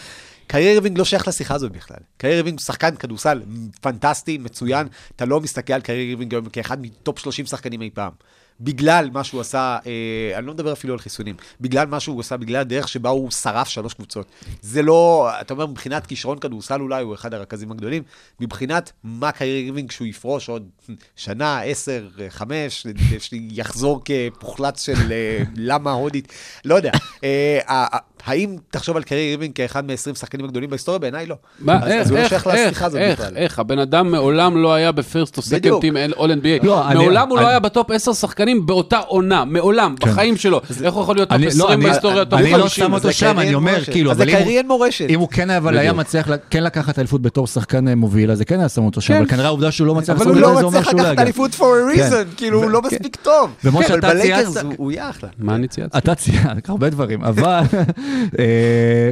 Speaker 4: קיירי אירווינג לא שייך לשיחה הזאת בכלל. קיירי אירווינג הוא שחקן כדורסל פנטסטי, מצוין. אתה לא מסתכל על קיירי אירווינג היום כאחד מ top 30 שחקנים אי פעם. בגלל מה שהוא עשה, אה, אני לא מדבר אפילו על חיסונים, בגלל מה שהוא עשה, בגלל הדרך שבה הוא שרף שלוש קבוצות. זה לא, אתה אומר, מבחינת כישרון כדורסל אולי הוא אחד הרכזים הגדולים, מבחינת מה קיירי אירווינג כשהוא יפרוש עוד שנה, עשר, חמש, יחזור כפוחלץ של אה, למה הודית, לא יודע. אה, ה- ה- האם תחשוב על קיירי אירווינג כאחד מ-20 שחקנים הגדולים בהיסטוריה? בעיניי לא.
Speaker 3: מה,
Speaker 4: אז-
Speaker 3: איך,
Speaker 4: אז הוא לא
Speaker 3: איך,
Speaker 4: שייך
Speaker 3: איך,
Speaker 4: לשיחה הזאת
Speaker 3: איך,
Speaker 4: בכלל.
Speaker 3: איך, הבן אדם מעולם לא היה ב first או
Speaker 4: second.
Speaker 3: team all NBA.
Speaker 2: לא, אני-
Speaker 3: מעולם הוא לא היה ב top 10 שחקנים באותה עונה, מעולם, בחיים שלו. איך הוא יכול להיות top
Speaker 2: אני- לא,
Speaker 3: 20
Speaker 2: אני-
Speaker 3: בהיסטוריה, top
Speaker 2: אני לא
Speaker 3: 50?
Speaker 2: שם אותו
Speaker 4: אז
Speaker 2: שם, אני אומר,
Speaker 4: מורשת.
Speaker 2: כאילו,
Speaker 4: אז
Speaker 2: אבל אם הוא- הוא כן היה, אבל היה. מצליח, כן לקחת אליפות בתור שחקן אה, מוביל, אז זה כן היה שם אותו שם,
Speaker 3: כן.
Speaker 2: אבל כנראה העובדה שהוא לא מצליח
Speaker 4: אבל
Speaker 2: לעשות
Speaker 4: הוא
Speaker 2: את זה,
Speaker 4: לא
Speaker 2: זה אומר
Speaker 4: מצליח
Speaker 2: שהוא לא
Speaker 4: לקחת
Speaker 2: יגיע.
Speaker 4: אליפות for a reason, כאילו הוא לא מספיק טוב.
Speaker 2: ומשה,
Speaker 4: אבל
Speaker 2: אתה
Speaker 4: בלייקרס
Speaker 2: צייצת-
Speaker 4: הוא- הוא יהיה אחלה.
Speaker 3: מה אני צייצתי?
Speaker 2: אתה ציינת הרבה דברים, אבל אה,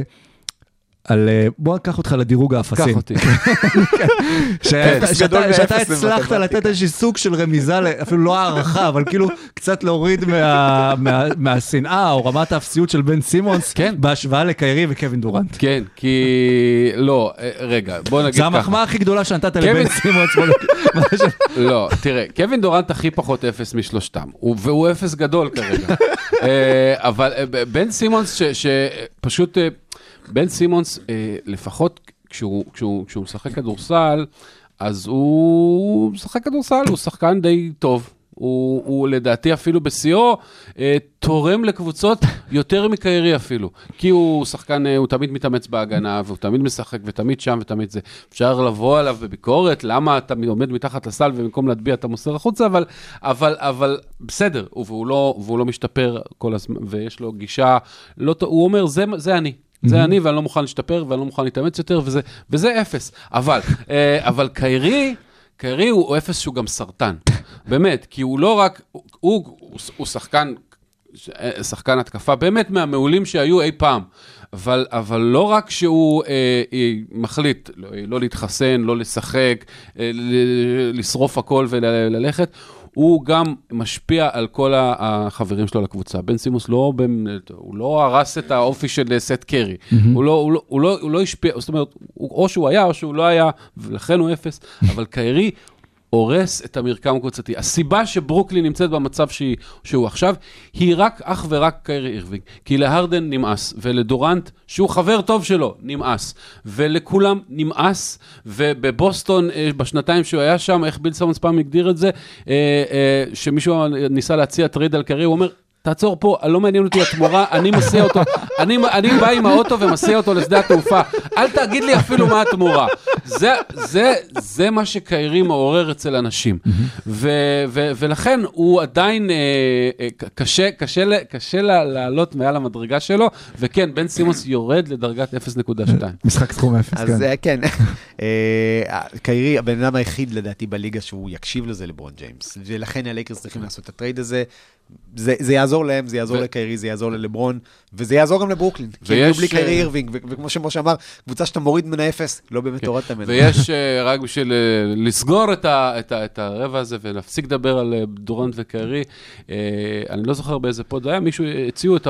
Speaker 2: על, אה, בוא ניקח אותך לדירוג האפסים.
Speaker 3: קח אותי.
Speaker 2: שאתה-
Speaker 4: אפס
Speaker 2: שאתה- הצלחת. לתת איזשהו סוג של רמיזה, אפילו לא הערכה, אבל כאילו קצת להוריד מה- מה- מהשנאה או רמת האפסיות של בן סימונס,
Speaker 3: כן.
Speaker 2: בהשוואה לקיירי וקווין דורנט.
Speaker 3: כן, כי... לא, אה, רגע, בוא נגיד
Speaker 2: זו
Speaker 3: ככה.
Speaker 2: המחמאה הכי גדולה שנתת לבן סימונס.
Speaker 3: לא, תראה, קווין דורנט הכי פחות אפס משלושתם, הוא- והוא אפס גדול כרגע. אה, אבל בן סימונס, שפשוט, בן סימונס, אה, לפחות כשהוא- כשהוא כשהוא משחק כדורסל, אז הוא משחק כדורסל, הוא שחקן די טוב. הוא, הוא לדעתי אפילו בשיאו אה, תורם לקבוצות יותר מקיירי אפילו. כי הוא שחקן, אה, הוא תמיד מתאמץ בהגנה, והוא תמיד משחק, ותמיד שם, ותמיד זה. אפשר לבוא עליו בביקורת, למה אתה עומד מתחת לסל ובמקום להטביע אתה מוסר החוצה, אבל, אבל, אבל בסדר, והוא לא, והוא לא משתפר כל הזמן, ויש לו גישה, לא, הוא אומר, זה, זה אני. זה אני, ואני לא מוכן להשתפר, ואני לא מוכן להתאמץ יותר, וזה, וזה אפס. אבל, אה, אבל קיירי, קיירי הוא, אפס שהוא גם סרטן. באמת, כי הוא לא רק, הוא, הוא, הוא, הוא שחקן, שחקן התקפה באמת מהמעולים שהיו אי פעם. אבל, אבל לא רק שהוא אה, אה, מחליט לא, לא להתחסן, לא לשחק, אה, לשרוף הכל וללכת, הוא גם משפיע על כל החברים שלו לקבוצה. בן סימוס לא, הוא לא הרס את האופי של סט קרי. הוא, לא, הוא, לא, הוא, לא, הוא לא השפיע, זאת אומרת, הוא, או שהוא היה או שהוא לא היה, ולכן הוא אפס, אבל קיירי הורס את המרקם הקבוצתי. הסיבה שברוקלין נמצאת במצב שהיא, שהוא עכשיו, היא רק, אך ורק קיירי אירווינג. כי להרדן נמאס, ולדורנט, שהוא חבר טוב שלו, נמאס. ולכולם נמאס, ובבוסטון, אה, בשנתיים שהוא היה שם, איך ביל סימונס פעם הגדיר את זה, אה, אה, שמישהו ניסה להציע טרייד על קיירי, הוא אומר, תעצור פה, לא מעניין אותי התמורה, אני מסיע אותו, אני, אני בא עם האוטו ומסיע אותו לשדה התעופה. אל תגיד לי אפילו מה התמורה. זה, זה, זה מה שקיירי מעורר אצל אנשים. ו, ו, ולכן הוא עדיין, אה, אה, קשה, קשה, קשה לה- לעלות מעל המדרגה שלו, וכן, בן סימונס יורד לדרגת 0.2.
Speaker 2: משחק סכום אפס,
Speaker 4: אז
Speaker 2: כן.
Speaker 4: אה, כן, אה, קיירי, הבן אדם היחיד לדעתי בליגה שהוא יקשיב לזה לברון ג'יימס, ולכן הלייקרס צריכים לעשות את הטרייד הזה. זה, זה יעזור להם, זה יעזור
Speaker 3: ו-
Speaker 4: לקיירי, זה יעזור ללברון, וזה יעזור גם לברוקלין. כי הם
Speaker 3: ויש,
Speaker 4: יהיו בלי קיירי
Speaker 3: אה,
Speaker 4: אירווינג, ו- וכמו שמשה אמר, קבוצה שאתה מוריד ממנה אפס, לא באמת הורדת ממנה.
Speaker 3: ויש, אה, רק בשביל אה, לסגור את, ה, את, ה, את הרבע הזה ולהפסיק לדבר על אה, דורנט וקיירי, אני לא זוכר באיזה pod היה, מישהו הציעו את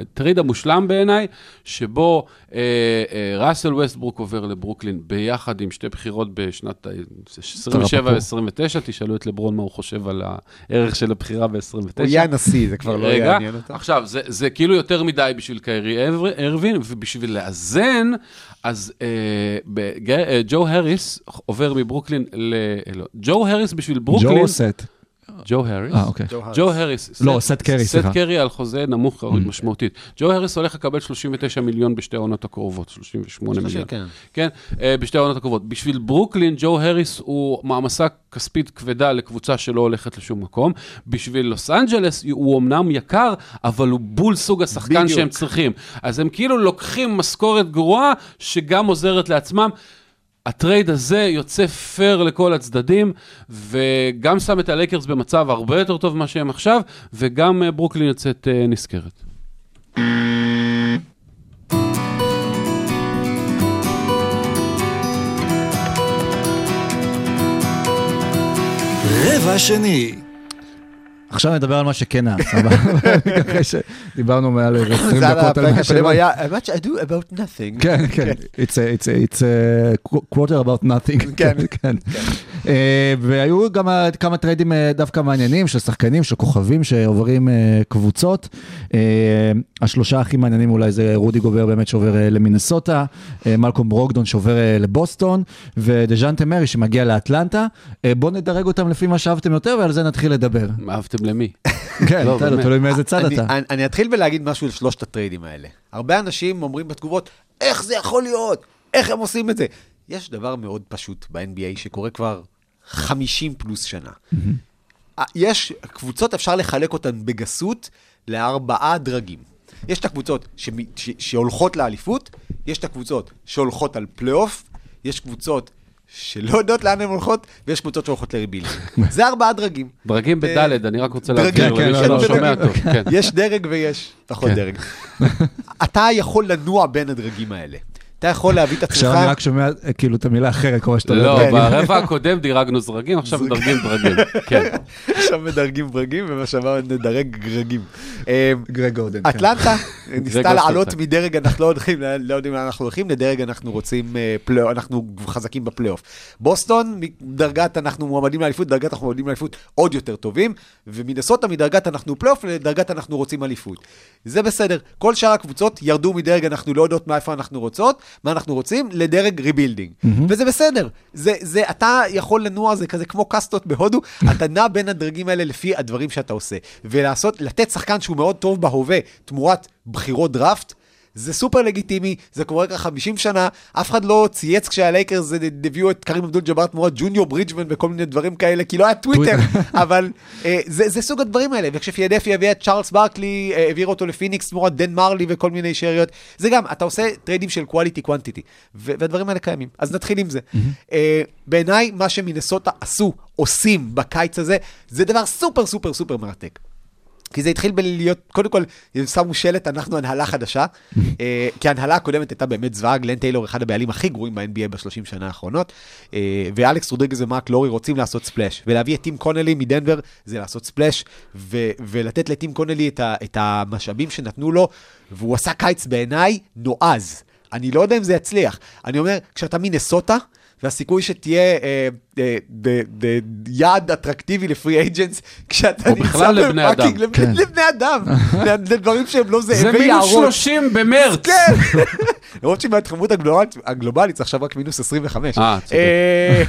Speaker 3: הטרייד המושלם בעיניי, שבו אה, אה, ראסל ווסטברוק עובר לברוקלין ביחד עם שתי בחירות בשנת ה- 27 ו-29, תשאלו את לברון מה הוא חושב על הערך של הבחירה ב-29.
Speaker 4: הוא יהיה הנשיא, זה כבר לא יעניין אותו.
Speaker 3: עכשיו, זה, זה כאילו יותר מדי בשביל קיירי אירווינג, ובשביל לאזן, אז אה, בג... אה, ג'ו הריס עובר מברוקלין ל... לא, ג'ו הריס בשביל ברוקלין...
Speaker 2: ג'ו סט?
Speaker 3: ג'ו הריס.
Speaker 2: אה, אוקיי.
Speaker 4: ג'ו האריס.
Speaker 2: לא, סט קרי,
Speaker 3: סט
Speaker 2: סליחה. Mm.
Speaker 3: קרי על חוזה נמוך משמעותית. ג'ו הריס הולך לקבל 39 מיליון בשתי העונות הקרובות, 38
Speaker 4: שלושים,
Speaker 3: מיליון.
Speaker 4: כן.
Speaker 3: כן, אה, בשתי העונות הקרובות. בשביל ברוקלין, ג'ו הריס הוא מעמסה כספית כבדה לקבוצה שלא הולכת לשום מקום. בשביל לוס אנג'לס הוא אמנם יקר, אבל הוא בול סוג השחקן. שהם צריכים. אז הם כאילו לוקחים משכורת גרועה, שגם עוזרת לעצמם. הטרייד הזה יוצא פייר לכל הצדדים, וגם שם את הלייקרס במצב הרבה יותר טוב ממה שהם עכשיו, וגם אה, ברוקלין יוצאת אה, נשכרת.
Speaker 5: רבע שני.
Speaker 2: עכשיו נדבר על מה שכן נעשה, אחרי שדיברנו מעל איזה 20 דקות על מה שלא.
Speaker 4: היה, much ado about nothing.
Speaker 2: כן, כן, a, it's a, it's a quarter about nothing.
Speaker 4: כן.
Speaker 2: כן. אה, והיו גם כמה טריידים אה, דווקא מעניינים של שחקנים, של כוכבים שעוברים אה, קבוצות. השלושה הכי מעניינים אולי זה רודי גובר באמת שעובר למינסוטה, מלקולם ברוגדון שעובר לבוסטון, ודז'אנטה מרי שמגיע לאטלנטה. בואו נדרג אותם לפי מה שאהבתם יותר ועל זה נתחיל לדבר.
Speaker 3: אהבתם למי?
Speaker 2: כן,
Speaker 3: לא.
Speaker 2: תלוי מאיזה צד
Speaker 4: אני,
Speaker 2: אתה.
Speaker 4: אני, אני אתחיל בלהגיד משהו על שלושת הטריידים האלה. הרבה אנשים אומרים בתגובות, איך זה יכול להיות? איך הם עושים את זה? יש דבר מאוד פשוט ב-NBA שקורה כבר 50 פלוס שנה. אה, יש קבוצות, אפשר לחלק אותן בגסות לארבעה דרגים. יש את הקבוצות שמ- ש- שהולכות לאליפות, יש את הקבוצות שהולכות על פלייאוף, יש קבוצות שלא יודעות לאן הן הולכות, ויש קבוצות שהולכות לריבילינג. זה ארבעה דרגים.
Speaker 3: דרגים
Speaker 4: אה,
Speaker 3: בדלת, אני רק רוצה להבהיר
Speaker 2: כן,
Speaker 3: למי
Speaker 2: כן,
Speaker 3: שלא
Speaker 2: לא,
Speaker 3: שומע
Speaker 4: בדרגים.
Speaker 3: טוב. כן.
Speaker 4: יש דרג ויש פחות
Speaker 3: כן.
Speaker 4: דרג. אתה יכול לנוע בין הדרגים האלה. אתה יכול להביא את עצמך...
Speaker 2: עכשיו אני רק שומע אה, כאילו את המילה אחרת, כל מה שאתה
Speaker 3: לא,
Speaker 2: אומר.
Speaker 3: ברבע הקודם דירגנו זרגים, עכשיו מדרגים דרגים. כן.
Speaker 4: עכשיו מדרגים ברגים, ומה שאמרנו נדרג גרגים. אה,
Speaker 2: גרג גורדן. כן.
Speaker 4: אטלנטה ניסתה לעלות. מדרג אנחנו לא יודעים, לא יודעים לאן אנחנו הולכים, לדרג אנחנו רוצים, אה, פלייאוף, אנחנו חזקים בפלייאוף. בוסטון, מדרגת אנחנו מועמדים לאליפות, דרגת אנחנו מועמדים לאליפות עוד יותר טובים, ומינסוטה מדרגת אנחנו פלייאוף לדרגת אנחנו רוצים אליפות. זה בסדר. כל שאר הקבוצות ירדו מדרג אנחנו לא יודעות מאיפה אנחנו רוצות, מה אנחנו רוצים, לדרג rebuilding. וזה בסדר. זה, זה, אתה יכול לנוע, זה כזה כמו קאסטות בהודו, אתה נע בין הדרגים האלה לפי הדברים שאתה עושה. ולעשות, לתת שחקן שהוא מאוד טוב בהווה, תמורת בחירות דראפט, זה סופר לגיטימי, זה קורה ככה 50 שנה, אף אחד לא צייץ כשהלייקרס הביאו את קרים אבדול ג'אבר תמורת ג'וניור ברידג'מן וכל מיני דברים כאלה, כי לא היה טוויטר, אבל אה, זה, זה סוג הדברים האלה, וכשפילדלפיה הביא את צ'ארלס ברקלי, אה, העביר אותו לפיניקס תמורת דן מרלי וכל מיני שאריות, זה גם, אתה עושה טריידים של quantity, ו- והדברים האלה קיימים, אז נתחיל עם זה. אה, בעיניי, מה שמינסוטה עשו, עושים בקיץ הזה, זה דבר סופר סופר סופר מרתק. כי זה התחיל בלהיות, קודם כל, הם שמו שלט, אנחנו הנהלה חדשה, אה, כי ההנהלה הקודמת הייתה באמת זוועה, גלן טיילור, אחד הבעלים הכי גרועים ב-NBA בשלושים שנה האחרונות, אה, ואלכס רודריגז ומרק לורי רוצים לעשות ספלאש, ולהביא את טים קונלי מדנבר זה לעשות ספלאש, ו- ולתת לטים קונלי את, ה- את המשאבים שנתנו לו, והוא עשה קיץ בעיניי נועז. אני לא יודע אם זה יצליח. אני אומר, כשאתה מינסוטה, והסיכוי שתהיה אה, אה, ב- ביעד אטרקטיבי לפרי אייג'נס, כשאתה
Speaker 3: לבני
Speaker 4: בפאקינג-
Speaker 3: אדם.
Speaker 4: לבני- לבני אדם, לדברים שהם לא
Speaker 3: זה
Speaker 4: זאבי
Speaker 3: מינוס
Speaker 4: יערות.
Speaker 3: 30 במרץ.
Speaker 4: כן, למרות שמההתחממות הגלובלית- זה עכשיו רק מינוס 25.
Speaker 3: אה, צודק.
Speaker 4: אה,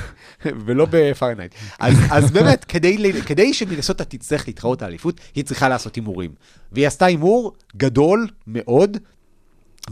Speaker 4: ולא בפרנייט. אז אז באמת, כדי כדי שמינסוטה תצטרך להתחרות האליפות, היא צריכה לעשות הימורים. והיא עשתה הימור גדול מאוד,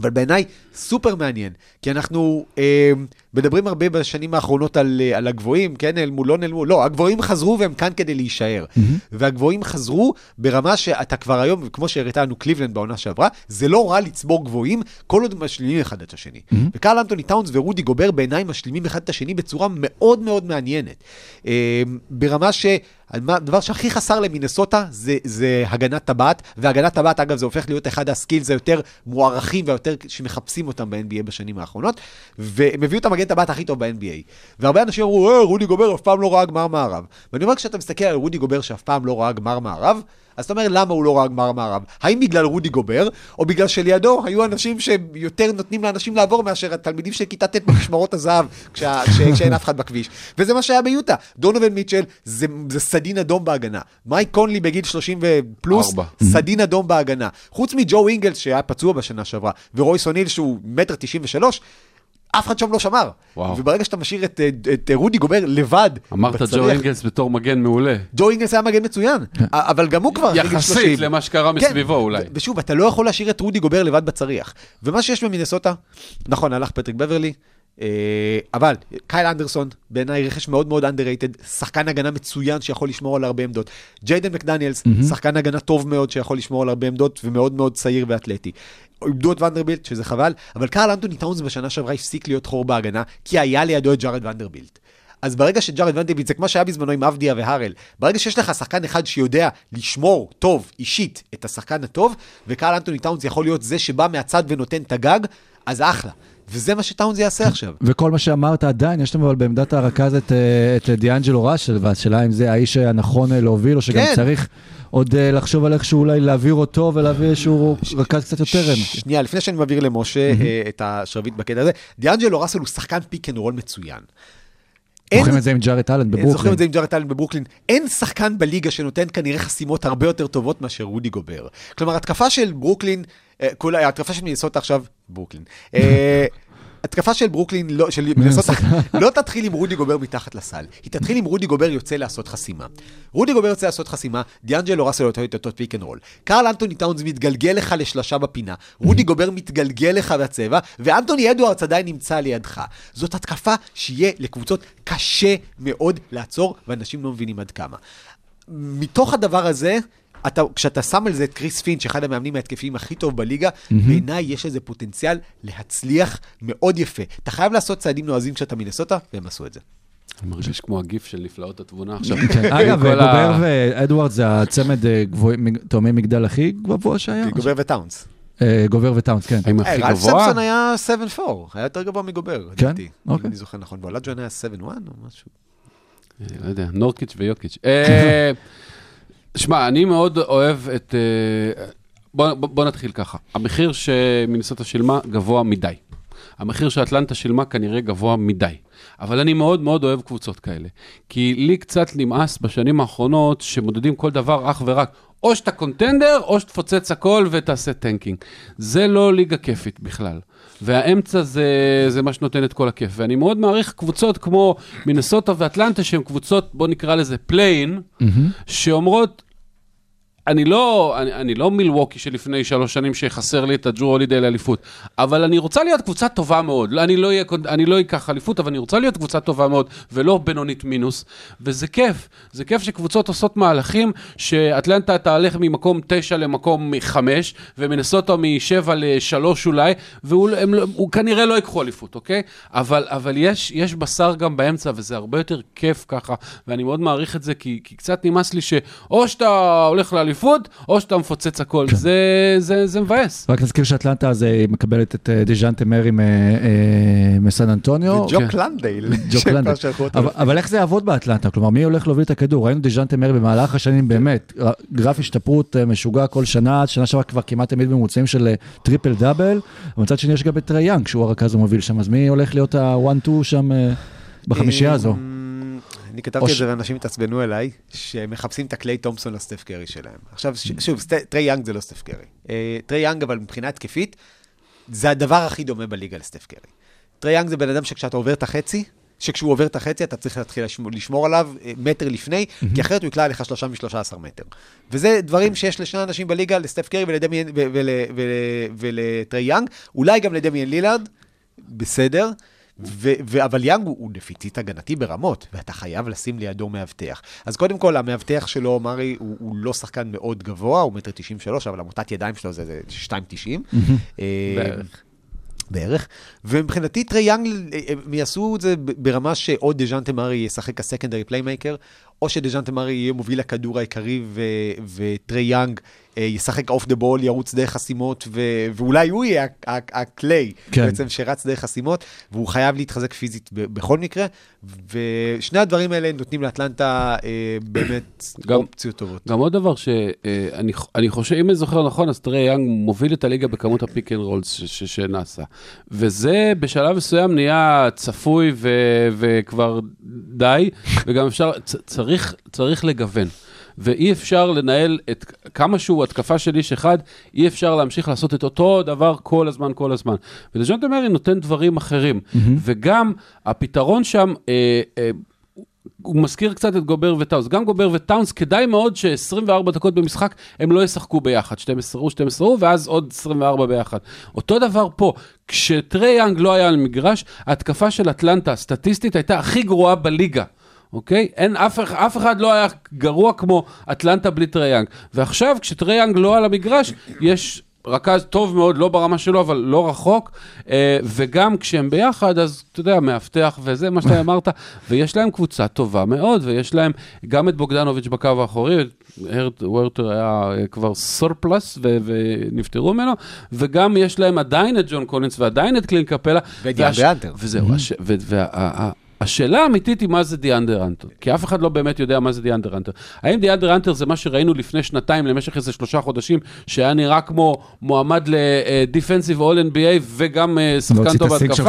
Speaker 4: אבל בעיניי סופר מעניין, כי אנחנו אה, מדברים הרבה בשנים האחרונות על, אה, על הגבוהים, כן, נעלמו, לא נעלמו, לא, הגבוהים חזרו והם כאן כדי להישאר. והגבוהים חזרו ברמה שאתה כבר היום, כמו שהראתה לנו קליבלנד בעונה שעברה, זה לא רע לצבור גבוהים, כל עוד משלימים אחד את השני. וקרל אנטוני טאונס ורודי גובר בעיניי משלימים אחד את השני בצורה מאוד מאוד מעניינת. אה, ברמה ש... הדבר שהכי חסר למינסוטה זה, זה הגנת טבעת, והגנת טבעת, אגב, זה הופך להיות אחד ה skills היותר מוערכים והיותר שמחפשים אותם ב-NBA בשנים האחרונות, והם הביאו את המגן טבעת הכי טוב ב-NBA. והרבה אנשים אמרו, אה, רודי גובר אף פעם לא ראה גמר מערב. ואני אומר, כשאתה מסתכל על רודי גובר שאף פעם לא ראה גמר מערב, אז אתה אומר, למה הוא לא ראה גמר מערב? האם בגלל רודי גובר, או בגלל שלידו היו אנשים שיותר נותנים לאנשים לעבור מאשר התלמידים של כיתה ט' במשמרות הזהב, כשה, כשאין אף אחד בכביש. וזה מה שהיה ביוטה. דונובן מיטשל זה, זה סדין אדום בהגנה. מייק קונלי בגיל 30 ופלוס,
Speaker 3: ארבע.
Speaker 4: סדין אדום בהגנה. חוץ מג'ו אינגלס שהיה פצוע בשנה שעברה, ורויס אוניל שהוא מטר תשעים ושלוש, אף אחד שם לא שמר.
Speaker 3: וואו.
Speaker 4: וברגע שאתה משאיר את, את רודי גובר לבד,
Speaker 3: אמרת ג'ו
Speaker 4: בצריח-
Speaker 3: אינגלס בתור מגן מעולה.
Speaker 4: ג'ו אינגלס היה מגן מצוין, אבל גם הוא כבר אחרי גיל 30.
Speaker 3: יחסית למה שקרה מסביבו אולי.
Speaker 4: ו- ושוב, אתה לא יכול להשאיר את רודי גובר לבד בצריח. ומה שיש במינסוטה, נכון, הלך פטריק בברלי, אה, אבל קייל אנדרסון, בעיניי רכש מאוד מאוד underrated, שחקן הגנה מצוין שיכול לשמור על הרבה עמדות. ג'יידן מקדניאלס, שחקן הגנה טוב מאוד שיכול לשמור על הרבה עמדות, ומאוד מאוד צעיר ואתלטי. איבדו את ונדרבילט, שזה חבל, אבל קרל אנטוני טאונס בשנה שעברה הפסיק להיות חור בהגנה, כי היה לידו את ג'ארד ונדרבילט. אז ברגע שג'ארד ונדרבילט, זה כמו שהיה בזמנו עם אבדיה והראל, ברגע שיש לך שחקן אחד שיודע לשמור טוב, אישית, את השחקן הטוב, וקרל אנטוני טאונס יכול להיות זה שבא מהצד ונותן את הגג, אז אחלה. וזה מה שטאונס יעשה עכשיו.
Speaker 2: וכל מה שאמרת עדיין, יש לנו אבל בעמדת הרכז את, אה, את דיאנג'לו ראסל, והשאלה אם זה האיש הנכון להוביל, או שגם
Speaker 4: כן.
Speaker 2: צריך עוד אה, לחשוב על איכשהו אולי להעביר אותו ולהביא איזשהו רכז קצת יותר... אה,
Speaker 4: שנייה, לפני שאני מעביר למשה אה, את השרביט בקטע הזה, דיאנג'לו ראסל הוא שחקן pick and roll מצוין.
Speaker 2: זוכרים את זה עם ג'ארט אלן
Speaker 4: זוכרים
Speaker 2: בברוקלין.
Speaker 4: את זה עם ג'ארט אלן בברוקלין. אין שחקן בליגה שנותן כנראה חסימות הרבה יותר טובות מאשר רודי גובר. כלומר, התקפה של ברוקלין, אה, כולה, התקפה של מינסוטה עכשיו, ברוקלין. התקפה של ברוקלין, לא, של מינסוטה, לא תתחיל עם רודי גובר מתחת לסל. היא תתחיל עם רודי גובר יוצא לעשות חסימה. רודי גובר יוצא לעשות חסימה, דיאנג'לו ראסל אותו את אותו pick and roll. קרל אנטוני טאונס מתגלגל לך לשלושה בפינה, רודי גובר מתגלגל לך בצבע, ואנתוני אדוארדס עדיין נמצא לידך. זאת התקפה שיהיה לקבוצות קשה מאוד לעצור, ואנשים לא מבינים עד כמה. מתוך הדבר הזה, אתה, כשאתה שם על זה את קריס פינץ', אחד המאמנים ההתקפיים הכי טוב בליגה, בעיניי יש איזה פוטנציאל להצליח מאוד יפה. אתה חייב לעשות צעדים נועזים כשאתה מינסוטה, והם עשו את זה.
Speaker 3: אני מרגיש כמו הגיף של נפלאות התבונה עכשיו.
Speaker 2: כן, אגב, גובר ואדוארד זה הצמד אה, תאומי מגדל הכי גבוה שהיה?
Speaker 4: גובר וטאונס.
Speaker 2: אה, גובר וטאונס, כן.
Speaker 3: האם הכי
Speaker 4: אה, רלף
Speaker 3: גבוה?
Speaker 4: סמסון היה 7-4, היה יותר גבוה מגובר,
Speaker 2: כן?
Speaker 4: לדעתי.
Speaker 2: אוקיי.
Speaker 4: אם אני זוכר נכון, ואולג'ון היה 7-1 או משהו.
Speaker 3: לא יודע, נורקיץ' ויוקיץ'. שמע, אני מאוד אוהב את... אה, בוא, בוא, נתחיל ככה. המחיר שמינסוטה שילמה גבוה מדי. המחיר שאטלנטה שילמה כנראה גבוה מדי. אבל אני מאוד מאוד אוהב קבוצות כאלה. כי לי קצת נמאס בשנים האחרונות שמודדים כל דבר אך ורק. או שאתה contender, או שתפוצץ הכל ותעשה tanking. זה לא ליגה כיפית בכלל. והאמצע זה, זה מה שנותן את כל הכיף. ואני מאוד מעריך קבוצות כמו מינסוטה ואטלנטה, שהן קבוצות, בוא נקרא לזה play-in, שאומרות, אני לא, אני, אני לא מילווקי שלפני שלוש שנים שחסר לי את הג'רו הולידיי לאליפות, אבל אני רוצה להיות קבוצה טובה מאוד. לא, אני, לא קונ- אני לא אקח אליפות, אבל אני רוצה להיות קבוצה טובה מאוד, ולא בינונית מינוס, וזה כיף. זה כיף שקבוצות עושות מהלכים, שאטלנטה תהלך ממקום תשע למקום חמש, ומנסוטה משבע לשלוש אולי, והוא לא, כנראה לא ייקחו אליפות, אוקיי? אבל, אבל יש, יש בשר גם באמצע, וזה הרבה יותר כיף ככה, ואני מאוד מעריך את זה, כי, כי קצת נמאס לי שאו שאתה הולך לאליפות, או שאתה מפוצץ הכל.
Speaker 2: כן.
Speaker 3: זה, זה, זה מבאס.
Speaker 2: רק נזכיר שאטלנטה אז אה, מקבלת את אה, דז'אנטה מרי מ- אה, מסן אנטוניו.
Speaker 4: וג'ו
Speaker 3: כן.
Speaker 4: קלנדייל.
Speaker 2: ג'ו
Speaker 4: שכבר
Speaker 2: קלנדל.
Speaker 4: שלחו אותו.
Speaker 2: אבל, אבל איך זה יעבוד באטלנטה? כלומר, מי הולך להוביל את הכדור? ראינו דז'אנטה מרי במהלך השנים באמת, גרף השתפרות משוגע כל שנה, שנה שעברה כבר כמעט תמיד ממוצעים של טריפל דאבל, ומצד שני יש גם את טרי יאנג, שהוא הרכז המוביל שם, אז מי הולך להיות הוואן-טו שם בחמישייה הזו?
Speaker 4: אני כתבתי את זה ואנשים התעצבנו אליי, שהם מחפשים את הקליי תומפסון לסטף קרי שלהם. עכשיו, ש- שוב, טרי יאנג זה לא סטף קרי. אה, טרי יאנג, אבל מבחינה התקפית, זה הדבר הכי דומה בליגה לסטף קרי. טרי יאנג זה בן אדם שכשאתה עובר את החצי, שכשהוא עובר את החצי אתה צריך להתחיל לשמור, לשמור עליו אה, מטר לפני, כי אחרת הוא יקלע לך שלושה מ-13 מטר. וזה דברים שיש לשני אנשים בליגה, לסטף קרי ולטרי יאנג, אולי גם לדמיין לילארד, בסדר. ו- ו- אבל יאנג הוא, הוא דפיציט הגנתי ברמות, ואתה חייב לשים לידו מאבטח. אז קודם כל, המאבטח שלו, מארי, הוא, הוא לא שחקן מאוד גבוה, הוא מטר 93, אבל המוטת ידיים שלו זה, זה 2.09. אה,
Speaker 3: בערך.
Speaker 4: בערך. ומבחינתי טרי יאנג, הם יעשו את זה ברמה שאו דז'ונטה מארי ישחק כ secondary playmaker, או שדז'ונטה מארי יהיה מוביל הכדור העיקרי ו- וטרי יאנג אה, ישחק off the ball, ירוץ דרך חסימות, ו- ואולי הוא יהיה הקליי,
Speaker 2: כן.
Speaker 4: בעצם שרץ דרך חסימות, והוא חייב להתחזק פיזית ב- בכל מקרה, ושני הדברים האלה נותנים לאטלנטה אה, באמת
Speaker 3: גם-
Speaker 4: אופציות טובות.
Speaker 3: גם עוד דבר שאני אני חושב, אם אני זוכר נכון, אז טרי יאנג מוביל את הליגה בכמות ה pick and rolls ש- ש- שנעשה. וזה בשלב מסוים נהיה צפוי ו- וכבר די, וגם אפשר, צ- צריך, צריך לגוון. ואי אפשר לנהל את כמה שהוא התקפה של איש אחד, אי אפשר להמשיך לעשות את אותו דבר כל הזמן, כל הזמן. ודז'ונטה מרי נותן דברים אחרים. וגם הפתרון שם, אה, אה, הוא מזכיר קצת את גובר וטאונס. גם גובר וטאונס, כדאי מאוד ש-24 דקות במשחק הם לא ישחקו ביחד. 12 הוא, 12 הוא, ואז עוד 24 ביחד. אותו דבר פה, כשטרי יאנג לא היה על מגרש, ההתקפה של אטלנטה, סטטיסטית, הייתה הכי גרועה בליגה. אוקיי? אין, אף, אף אחד לא היה גרוע כמו אטלנטה בלי טרי יאנג. ועכשיו, כשטרי יאנג לא על המגרש, יש רכז טוב מאוד, לא ברמה שלו, אבל לא רחוק, אה, וגם כשהם ביחד, אז אתה יודע, מאבטח וזה מה שאתה אמרת, ויש להם קבוצה טובה מאוד, ויש להם גם את בוגדנוביץ' בקו האחורי, הורטר היה אה, כבר surplus ונפטרו ממנו, וגם יש להם עדיין את ג'ון קולינס ועדיין את קלינט קפלה.
Speaker 4: והסנטר.
Speaker 3: וזהו, ו- וה- השאלה האמיתית היא מה זה דיאנדר אנטר, כי אף אחד לא באמת יודע מה זה דיאנדר אנטר. האם דיאנדר אנטר זה מה שראינו לפני שנתיים למשך איזה שלושה חודשים, שהיה נראה כמו מועמד ל-Defensive All NBA וגם אה, שחקן טוב בהתקפה?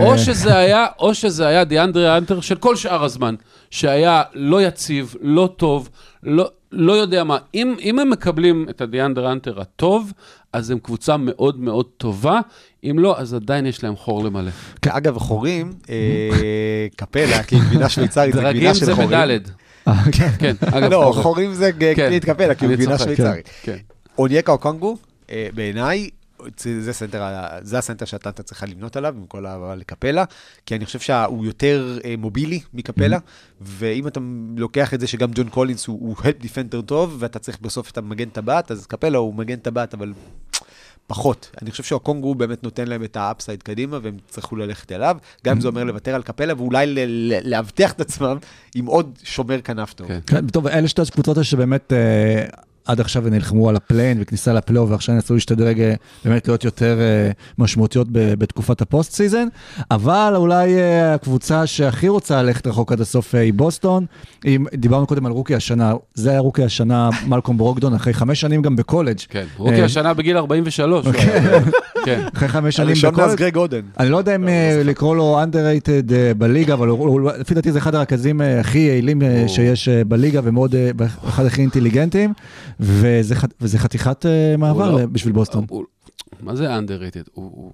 Speaker 3: או שזה היה, או שזה היה דיאנדרה אנטר של כל שאר הזמן, שהיה לא יציב, לא טוב, לא, לא יודע מה. אם, אם הם מקבלים את הדיאנדרה אנטר הטוב, אז הם קבוצה מאוד מאוד טובה, אם לא, אז עדיין יש להם חור למלא.
Speaker 4: אגב, חורים, אה, קפלה, כי גבינה שוויצרית זה
Speaker 3: דרגים
Speaker 4: גבינה של
Speaker 3: זה
Speaker 4: חורים.
Speaker 3: בדלת. כן, אגב,
Speaker 4: לא,
Speaker 3: חורים.
Speaker 4: חורים זה
Speaker 3: כן.
Speaker 4: גליד קפלה, כי הוא
Speaker 3: אני
Speaker 4: גבינה שוויצרית.
Speaker 3: כן.
Speaker 4: אונייקה אוקונגו, אה, בעיניי, זה סנטר, זה הסנטר שאתה צריכה לבנות עליו, עם כל האהבה לקפלה, כי אני חושב שהוא יותר אה, מובילי מקפלה, ואם אתה לוקח את זה שגם ג'ון קולינס הוא- הוא הלפ דיפנדר טוב, ואתה צריך בסוף את המגן טבעת, אז קפלה הוא מגן טבעת, אבל פחות. אני חושב שאוקונגוו באמת נותן להם את ה upside קדימה, והם יצטרכו ללכת אליו, גם אם זה אומר לוותר על קפלה, ואולי ל- ל- לאבטח את עצמם עם עוד שומר כנף טוב.
Speaker 3: כן.
Speaker 2: כן, טוב, אלה שתי הקבוצות שבאמת אה, עד עכשיו נלחמו על ה play-in וכניסה לפלייאוף, ועכשיו ינסו להשתדרג אה, באמת להיות יותר אה, משמעותיות בתקופת ה post season, אבל אולי אה, הקבוצה שהכי רוצה ללכת רחוק עד הסוף היא בוסטון. אם דיברנו קודם על rookie השנה, זה היה rookie השנה, מלקולם ברוגדון, אחרי חמש שנים גם בקולג'.
Speaker 3: כן,
Speaker 2: rookie
Speaker 3: השנה בגיל 43. הוא היה. כן.
Speaker 2: אחרי חמש שנים
Speaker 4: הראשון מאז
Speaker 2: בקולג'.
Speaker 4: גרג אודן.
Speaker 2: אני לא יודע אם אה, לקרוא לו underrated בליגה, אבל לפי דעתי זה אחד הרכזים הכי יעילים שיש בליגה ומאוד, אחד הכי אינטליגנטים, וזה וזה חתיכת אה, מעבר
Speaker 3: לא-
Speaker 2: בשביל בוסטון.
Speaker 3: הוא- מה זה underrated? הוא- הוא...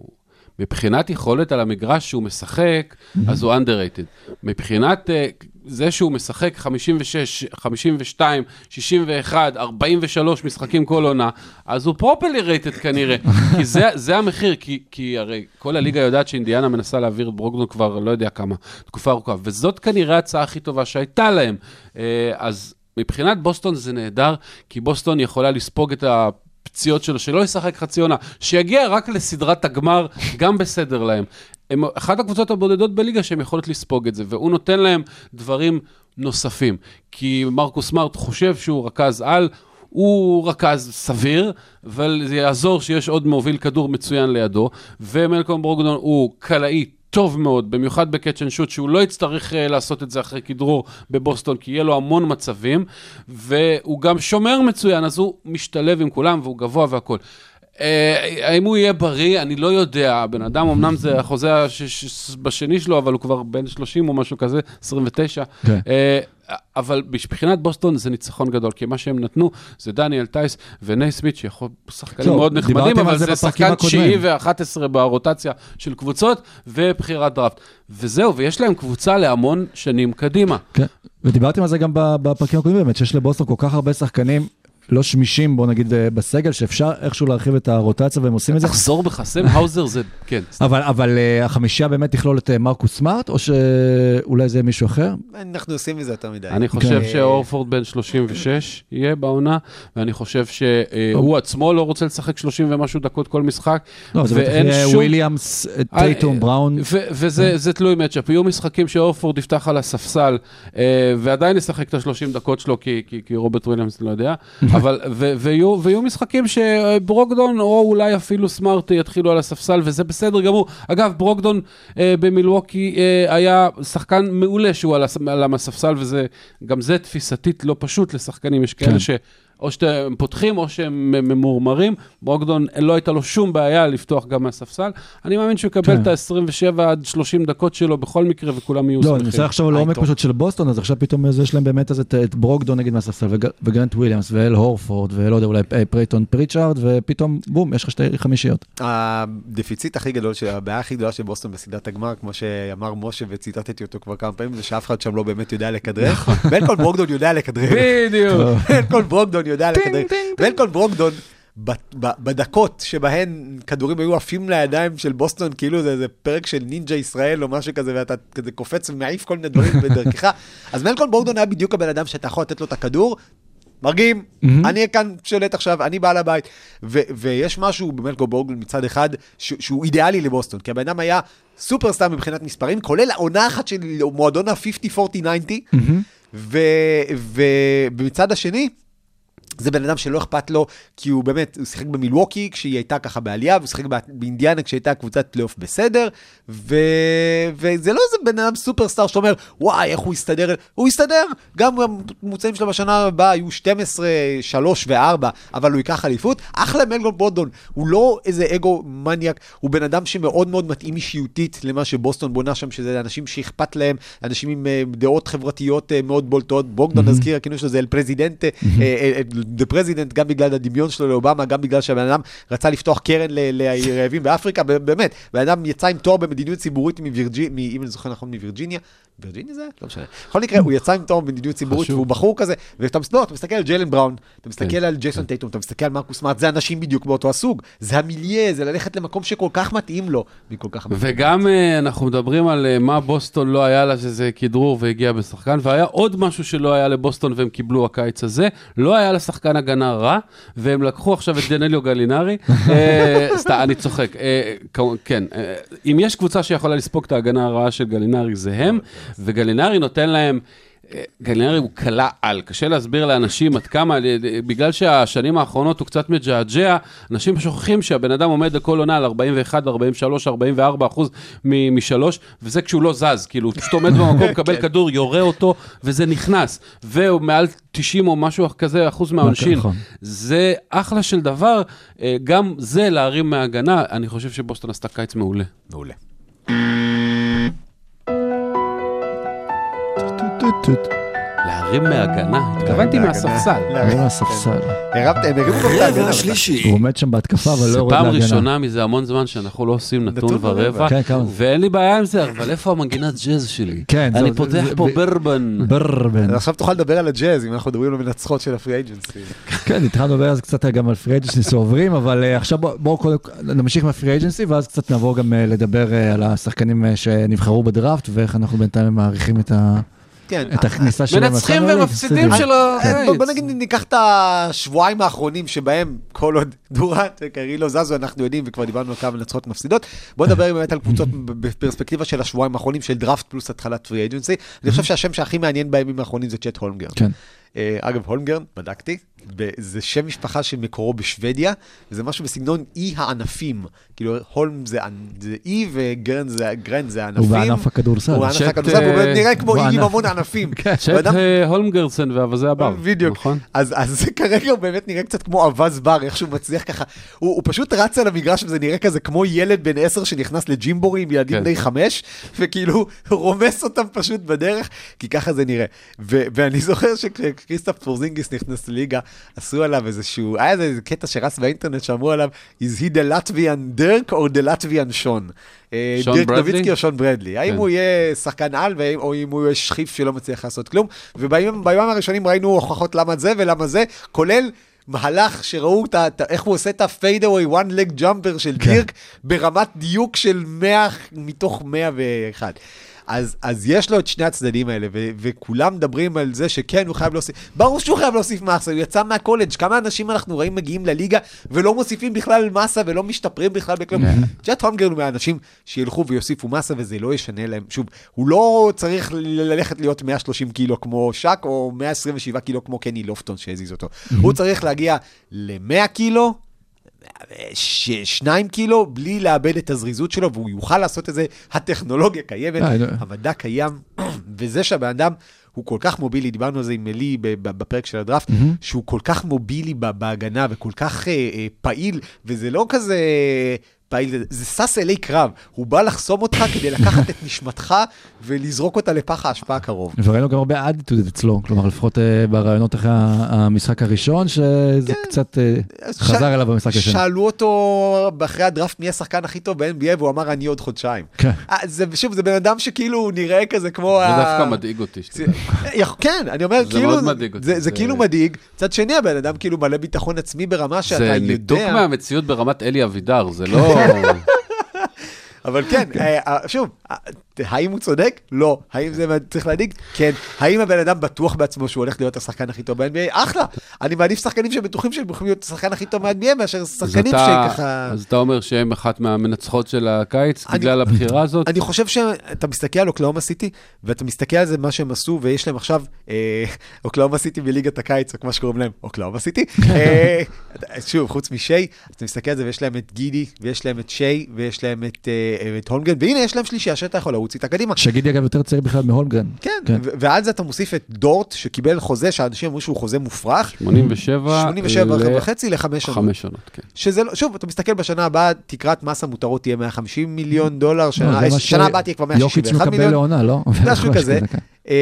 Speaker 3: מבחינת יכולת על המגרש שהוא משחק, אז הוא underrated. מבחינת אה, זה שהוא משחק 56, 52, 61, 43 משחקים כל עונה, אז הוא פרופרלי רייטד כנראה. כי זה, זה המחיר, כי, כי הרי כל הליגה יודעת שאינדיאנה מנסה להעביר את ברוקדון כבר לא יודע כמה, תקופה ארוכה, וזאת כנראה ההצעה הכי טובה שהייתה להם. אה, אז מבחינת בוסטון זה נהדר, כי בוסטון יכולה לספוג את ה... פציעות שלו, שלא ישחק חצי עונה, שיגיע רק לסדרת הגמר, גם בסדר להם. הם אחת הקבוצות הבודדות בליגה שהן יכולות לספוג את זה, והוא נותן להם דברים נוספים. כי מרקוס סמארט חושב שהוא רכז על, הוא רכז סביר, אבל זה יעזור שיש עוד מוביל כדור מצוין לידו, ומלקולם ברוגדון הוא קלעי טוב מאוד, במיוחד ב catch and shoot, שהוא לא יצטרך אה, לעשות את זה אחרי כדרור בבוסטון, כי יהיה לו המון מצבים, והוא גם שומר מצוין, אז הוא משתלב עם כולם, והוא גבוה והכול. אה, האם הוא יהיה בריא? אני לא יודע. הבן אדם, אמנם זה החוזה הש- ש- בשני שלו, אבל הוא כבר בן 30 או משהו כזה, 29.
Speaker 2: כן.
Speaker 3: אה, אבל מבחינת בוסטון זה ניצחון גדול, כי מה שהם נתנו זה דניאל טייס וניי סמית, שיכול, שחקנים
Speaker 2: טוב,
Speaker 3: מאוד נחמדים, אבל
Speaker 2: זה
Speaker 3: שחקן
Speaker 2: הקודמים.
Speaker 3: תשיעי ו-11 ברוטציה של קבוצות, ובחירת דראפט. וזהו, ויש להם קבוצה להמון שנים קדימה.
Speaker 2: כן, ודיברתם על זה גם בפרקים הקודמים באמת, שיש לבוסטון כל כך הרבה שחקנים לא שמישים, בוא נגיד, אה, בסגל, שאפשר איכשהו להרחיב את הרוטציה והם עושים את זה.
Speaker 3: תחזור בך, סם האוזר זה, כן.
Speaker 2: אבל, אבל אה, החמישייה באמת תכלול את אה, מרקוס סמארט, או שאולי זה יהיה מישהו אחר?
Speaker 4: אנחנו עושים מזה יותר מדי.
Speaker 3: אני חושב
Speaker 4: כן.
Speaker 3: שהורפורד בן 36 יהיה בעונה, ואני חושב שהוא עצמו לא רוצה לשחק 30 ומשהו דקות כל משחק.
Speaker 2: לא, זה בטח
Speaker 3: ואין
Speaker 2: יהיה
Speaker 3: שום-
Speaker 2: וויליאמס, טייטום, בראון.
Speaker 3: ו- וזה זה תלוי matchup. יהיו משחקים שהורפורד יפתח על הספסל, ועדיין ישחק את ה-30 דקות שלו, כי, כי, כי רוברט וויליאמס לא יודע, אבל, ו- ויהיו, ויהיו משחקים שברוגדון, או אולי אפילו סמארט יתחילו על הספסל, וזה בסדר גמור. אגב, ברוגדון אה, במילווקי אה, היה שחקן מעולה שהוא על, הס- על הספסל, וזה, גם זה תפיסתית לא פשוט לשחקנים, יש כאלה
Speaker 2: כן.
Speaker 3: ש... או שאתם פותחים או שהם ממורמרים, ברוגדון לא הייתה לו שום בעיה לפתוח גם מהספסל. אני מאמין שהוא יקבל
Speaker 2: כן.
Speaker 3: את ה-27 עד 30 דקות שלו בכל מקרה וכולם יהיו
Speaker 2: לא, אני
Speaker 3: שמחים.
Speaker 2: מנסה לחשוב על העומק
Speaker 4: היי, טוב.
Speaker 2: פשוט של בוסטון, אז עכשיו פתאום יש להם באמת אז את את ברוגדון נגיד מהספסל, וג- וגרנט וויליאמס, ואל הורפורד, ולא יודע, אולי אה, פייטון פריצ'ארד, ופתאום בום, יש לך שתי חמישיות.
Speaker 4: הדפיציט הכי גדול, הבעיה הכי גדולה של בוסטון בסדרת הגמר, כמו שאמר משה וציטטתי אותו כבר כמה פעמים, זה שאף אחד שם לא באמת יודע לכדרר. ואלקון ברוקדון יודע לכדרר.
Speaker 3: בדיוק.
Speaker 4: אלקון ברוקדון יודע לכדרר. ואלקון ברוקדון, ב- ב- בדקות שבהן כדורים היו עפים לידיים של בוסטון, כאילו זה איזה פרק של נינג'ה ישראל או משהו כזה, ואתה כזה קופץ ומעיף כל מיני דברים בדרכך. אז מלקון ברוקדון היה בדיוק הבן אדם שאתה יכול לתת לו את הכדור, מרגיעים, אני כאן שולט עכשיו, אני בעל הבית. ו- ויש משהו במלקולם ברוגדון מצד אחד, ש- שהוא אידיאלי לבוסטון, כי הבן אדם היה superstar מבחינת מספרים, כולל העונה אחת של מועדון ה-50-40-90, ו- ו- ומצד השני, זה בן אדם שלא אכפת לו, כי הוא באמת, הוא שיחק במילווקי כשהיא הייתה ככה בעלייה, והוא שיחק בא- באינדיאנה כשהייתה קבוצת פלייאוף בסדר, ו... וזה לא איזה בן אדם superstar שאומר, וואי, איך הוא יסתדר, הוא יסתדר, גם הממוצעים שלו בשנה הבאה היו 12, 3 ו-4, אבל הוא ייקח אליפות, אחלה מלקולם ברוגדון, הוא לא איזה אגו מניאק, הוא בן אדם שמאוד מאוד מתאים אישיותית למה שבוסטון בונה שם, שזה אנשים שאכפת להם, אנשים עם אה, דעות חברתיות אה, מאוד בולטות, ברוגדון, נזכיר, הכינוי שלו זה El Presidente, the President, גם בגלל הדמיון שלו לאובמה, גם בגלל שהבן אדם רצה לפתוח קרן לרעבים באפריקה, באמת, בן אדם יצא עם תואר במדיניות ציבורית מווירג'יניה, אם אני זוכר נכון, מווירג'יניה, וירג'יניה זה? לא משנה. בכל מקרה, הוא יצא עם תואר במדיניות ציבורית. והוא בחור כזה, ואתה מס- לא, אתה מסתכל על ג'יילן בראון, אתה מסתכל
Speaker 3: כן,
Speaker 4: על ג'ייסון טייטום, אתה מסתכל על מרקוס מארט, זה אנשים בדיוק באותו הסוג, זה המיליה, זה ללכת למקום שכל כך מתאים לו, מכל כך.
Speaker 3: וגם אה, אנחנו מדברים על אה, מה בוסטון לא היה לה, שזה כדרור והגיע בשחקן, והיה עוד משהו שלא היה לבוסטון והם קיבלו הקיץ הזה, לא היה לשחקן הגנה רע, והם לקחו עכשיו את דנליו גלינרי, אה, סתם, אני צוחק, אה, כן, אה, אם יש קבוצה שיכולה לספוג את ההגנה הרעה של גלינרי זה הם, וגלינרי נותן להם... גלינרי הוא קלה על, קשה להסביר לאנשים עד כמה, בגלל שהשנים האחרונות הוא קצת מג'עג'ע, אנשים שוכחים שהבן אדם עומד לכל עונה על 41, 43, 44 אחוז משלוש, וזה כשהוא לא זז, כאילו, הוא פשוט עומד במקום, מקבל כדור, יורה אותו, וזה נכנס, והוא מעל 90 או משהו כזה אחוז מהעונשין.
Speaker 2: נכון.
Speaker 3: זה אחלה של דבר, אה, גם זה להרים מההגנה, אני חושב שבוסטון עשתה קיץ מעולה.
Speaker 4: מעולה.
Speaker 3: להרים מההגנה, התכוונתי. מהספסל.
Speaker 2: לא מהספסל.
Speaker 4: הרמת, הם הרימו גם את ההגנה.
Speaker 5: רבע שלישי.
Speaker 2: הוא עומד שם בהתקפה, אבל לא
Speaker 3: זה
Speaker 2: יורד
Speaker 3: פעם
Speaker 2: להגנה.
Speaker 3: ראשונה מזה המון זמן שאנחנו לא עושים נתון
Speaker 4: ורבע.
Speaker 2: כן, כמה?
Speaker 3: ואין לי בעיה עם זה, אבל איפה המנגינת ג'אז שלי?
Speaker 2: כן,
Speaker 3: אני פותח פה ברבן.
Speaker 2: ברבן.
Speaker 4: עכשיו תוכל לדבר על הג'אז, אם אנחנו מדברים על המנצחות של הפרי אייג'נסי.
Speaker 2: כן, התחלנו לדבר אז קצת גם על free agency שעוברים, אבל אה, עכשיו בואו בוא, קודם נמשיך מה-free agency, ואז קצת נעבור גם אה, לדבר אה, על השחקנים שנבחרו בדראפט, ואיך אנחנו בינתיים מעריכים את ה-
Speaker 4: כן.
Speaker 2: את הכניסה שלהם.
Speaker 3: מנצחים. ומפסידים. של
Speaker 4: אה,
Speaker 3: הקיץ.
Speaker 4: בוא- נגיד ניקח את השבועיים האחרונים שבהם כל עוד דורנט וקרי לא זזו, אנחנו יודעים וכבר דיברנו על כמה מנצחות מפסידות. בוא נדבר באמת על קבוצות בפרספקטיבה של השבועיים האחרונים של דראפט פלוס התחלת free agency. אני חושב שהשם שהכי מעניין בימים האחרונים זה צ'ט הולמגרן.
Speaker 2: כן.
Speaker 4: אה, אגב, הולמגרן, בדקתי, זה שם משפחה שמקורו בשוודיה, וזה משהו בסגנון אי הענפים. כאילו, הולם זה זה אי וגרן זה גרן זה ענפים.
Speaker 2: הוא בענף הכדורסל.
Speaker 4: הוא בענף הכדורסל, והוא
Speaker 3: אה,
Speaker 4: באמת נראה כמו אי עם. המון ענפים. בן אדם-
Speaker 3: אה, הולמגרסן ואווזי הבר,
Speaker 4: בדיוק.
Speaker 3: נכון?
Speaker 4: אז, אז זה כרגע הוא באמת נראה קצת כמו אווז בר, איך שהוא מצליח ככה. הוא, הוא פשוט רץ על המגרש וזה נראה כזה כמו ילד בן עשר שנכנס לג'ימבורי עם ילדים
Speaker 3: כן.
Speaker 4: בני חמש, וכאילו רומס אותם פשוט בדרך, כי ככה זה נראה. ו, ואני זוכר שכשקריסטף פורזינגיס נכנס לליגה, עשו עליו איזשהו, היה איזה קטע שרץ באינטרנט שאמרו עליו, is he the Latvian Dirk or the Latvian Sean? אה,
Speaker 3: שון
Speaker 4: דירק
Speaker 3: ברדלי?
Speaker 4: או שון ברדלי. האם
Speaker 3: כן.
Speaker 4: הוא יהיה שחקן על, או אם הוא יהיה שכיף שלא מצליח לעשות כלום. ובימים בימים הראשונים ראינו הוכחות למה זה ולמה זה, כולל מהלך שראו את ה- איך הוא עושה את away one leg jumper של
Speaker 2: כן.
Speaker 4: דירק ברמת דיוק של 100 מתוך 101. אז, אז יש לו את שני הצדדים האלה, ו- וכולם מדברים על זה שכן, הוא חייב להוסיף, ברור שהוא חייב להוסיף מסה, הוא יצא מהקולג', כמה אנשים אנחנו רואים מגיעים לליגה ולא מוסיפים בכלל מסה ולא משתפרים בכלל בכלום. ג'ט הונגרן הוא מהאנשים שילכו ויוסיפו מסה וזה לא ישנה להם. שוב, הוא לא צריך ללכת להיות 130 קילו כמו שק, או 127 קילו כמו קני לופטון שהזיז אותו. הוא צריך להגיע ל-100 קילו, ש- שניים קילו, בלי לאבד את הזריזות שלו, והוא יוכל לעשות את זה, הטכנולוגיה קיימת,
Speaker 2: אה, אני-
Speaker 4: המדע קיים, וזה שהבן אדם הוא כל כך מובילי, דיברנו על זה עם אלי בפרק של הדראפט, שהוא כל כך מובילי בהגנה וכל כך אה, אה, פעיל, וזה לא כזה... פעיל, זה שש אלי קרב, הוא בא לחסום אותך כדי לקחת את נשמתך ולזרוק אותה לפח האשפה הקרוב.
Speaker 2: וראינו גם הרבה אדיטוד אצלו, כלומר לפחות אה, ברעיונות אחרי המשחק הראשון, שזה קצת אה, חזר אליו במשחק השני.
Speaker 4: שאלו אותו אחרי הדראפט מי השחקן הכי טוב ב-NBA, והוא אמר אני עוד חודשיים.
Speaker 2: כן.
Speaker 4: אה, זה, שוב, זה בן אדם שכאילו נראה כזה כמו...
Speaker 3: זה דווקא מדאיג אותי.
Speaker 4: זה- כן, אני אומר,
Speaker 3: זה
Speaker 4: כאילו,
Speaker 3: מאוד מדאיג אותי,
Speaker 4: זה, זה
Speaker 3: זה-
Speaker 4: כאילו מדאיג. מצד שני, הבן אדם כאילו מלא ביטחון עצמי ברמה שאתה
Speaker 3: זה
Speaker 4: יודע...
Speaker 3: ניתוק מהמציאות ברמת אלי אבידר, זה לא...
Speaker 4: אבל כן, אה, אה, שוב, האם הוא צודק? לא. האם זה צריך להדאיג? כן. האם הבן אדם בטוח בעצמו שהוא הולך להיות השחקן הכי טוב ב-NBA? אחלה. אני מעדיף שחקנים שבטוחים שהם יכולים להיות השחקן הכי טוב ב-NBA מאשר שחקנים שככה...
Speaker 3: אז אתה אומר שהם אחת מהמנצחות של הקיץ בגלל הבחירה הזאת?
Speaker 4: אני חושב שאתה מסתכל על אוקלאומה סיטי, ואתה מסתכל על זה, מה שהם עשו, ויש להם עכשיו אה, אוקלאומה סיטי בליגת הקיץ, או כמו שקוראים להם, אוקלאומה סיטי. אה, שוב, חוץ משי, אתה מסתכל על זה, ויש להם את גידי, ויש להם את שי, ויש להם את, אה, את הונגן, והנה, יש להם שלישייה שאתה יכול לרוץ איתה קדימה.
Speaker 2: שגידי אגב יותר צעיר בכלל מהולגרן.
Speaker 4: כן, ו- ועל זה אתה מוסיף את דורט, שקיבל חוזה, שאנשים אמרו שהוא חוזה מופרך,
Speaker 3: 87
Speaker 4: 87
Speaker 3: ל-
Speaker 4: וחצי לחמש שנות.
Speaker 3: חמש שנות, כן.
Speaker 4: שזה לא, שוב, אתה מסתכל בשנה הבאה, תקרת מס המותרות תהיה 150 מיליון דולר, שנה
Speaker 2: לא, זה מה
Speaker 4: שנה
Speaker 2: ש-
Speaker 4: הבאה תהיה כבר
Speaker 2: יוקיץ'
Speaker 4: 161
Speaker 2: מקבל
Speaker 4: מיליון.
Speaker 2: לעונה, לא?
Speaker 4: משהו כזה.
Speaker 2: כן.
Speaker 4: אמ,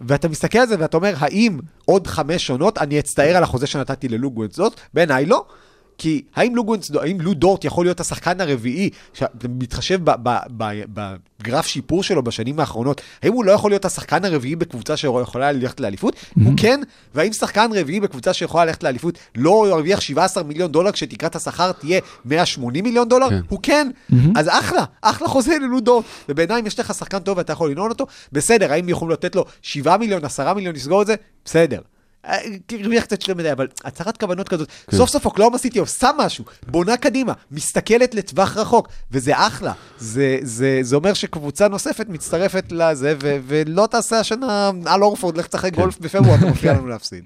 Speaker 4: ואתה מסתכל על זה ואתה אומר, האם עוד חמש עונות אני אצטער על החוזה שנתתי ללוגוונס זאת? בעיניי לא. כי האם לוגוונס, האם לו דורט יכול להיות השחקן הרביעי, שאתה מתחשב ב- ב- ב- בגרף שיפור שלו בשנים האחרונות, האם הוא לא יכול להיות השחקן הרביעי בקבוצה שיכולה ללכת לאליפות? הוא כן, והאם שחקן רביעי בקבוצה שיכולה ללכת לאליפות לא ירוויח 17 מיליון דולר כשתקרת השכר תהיה 180 מיליון דולר?
Speaker 3: כן.
Speaker 4: הוא כן. אז אחלה, אחלה חוזה ללו דורט. ובעיניי אם יש לך שחקן טוב ואתה יכול לנעול אותו, בסדר, האם יכולים לתת לו 7 מיליון, 10 מיליון לסגור את זה? בסדר. אה, הרוויח קצת יותר מדי, אבל הצהרת כוונות כזאת,
Speaker 3: כן.
Speaker 4: סוף סוף אוקלאומה סיטי עושה משהו, בונה קדימה, מסתכלת לטווח רחוק, וזה אחלה. זה, זה, זה אומר שקבוצה נוספת מצטרפת לזה, ו, ולא תעשה השנה על אורפורד, לך תשחק גולף בפברואר, אתה מפריע לנו להפסיד.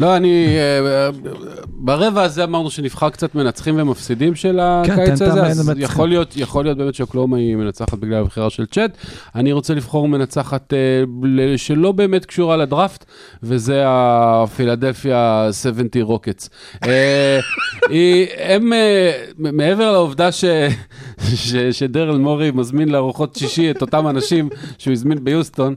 Speaker 3: לא, אני... אה, ברבע הזה אמרנו שנבחר קצת מנצחים ומפסידים של
Speaker 2: כן,
Speaker 3: הקיץ הזה, אז. יכול להיות, יכול להיות באמת שאוקלאומה היא מנצחת בגלל הבחירה של צ'אט. אני רוצה לבחור מנצחת אה, שלא באמת קשורה לדראפט, וזה הפילדלפיה 70 רוקטס. אה, הם, מעבר לעובדה ש- ש- שדרל מורי מזמין לארוחות שישי את אותם אנשים שהוא הזמין ביוסטון,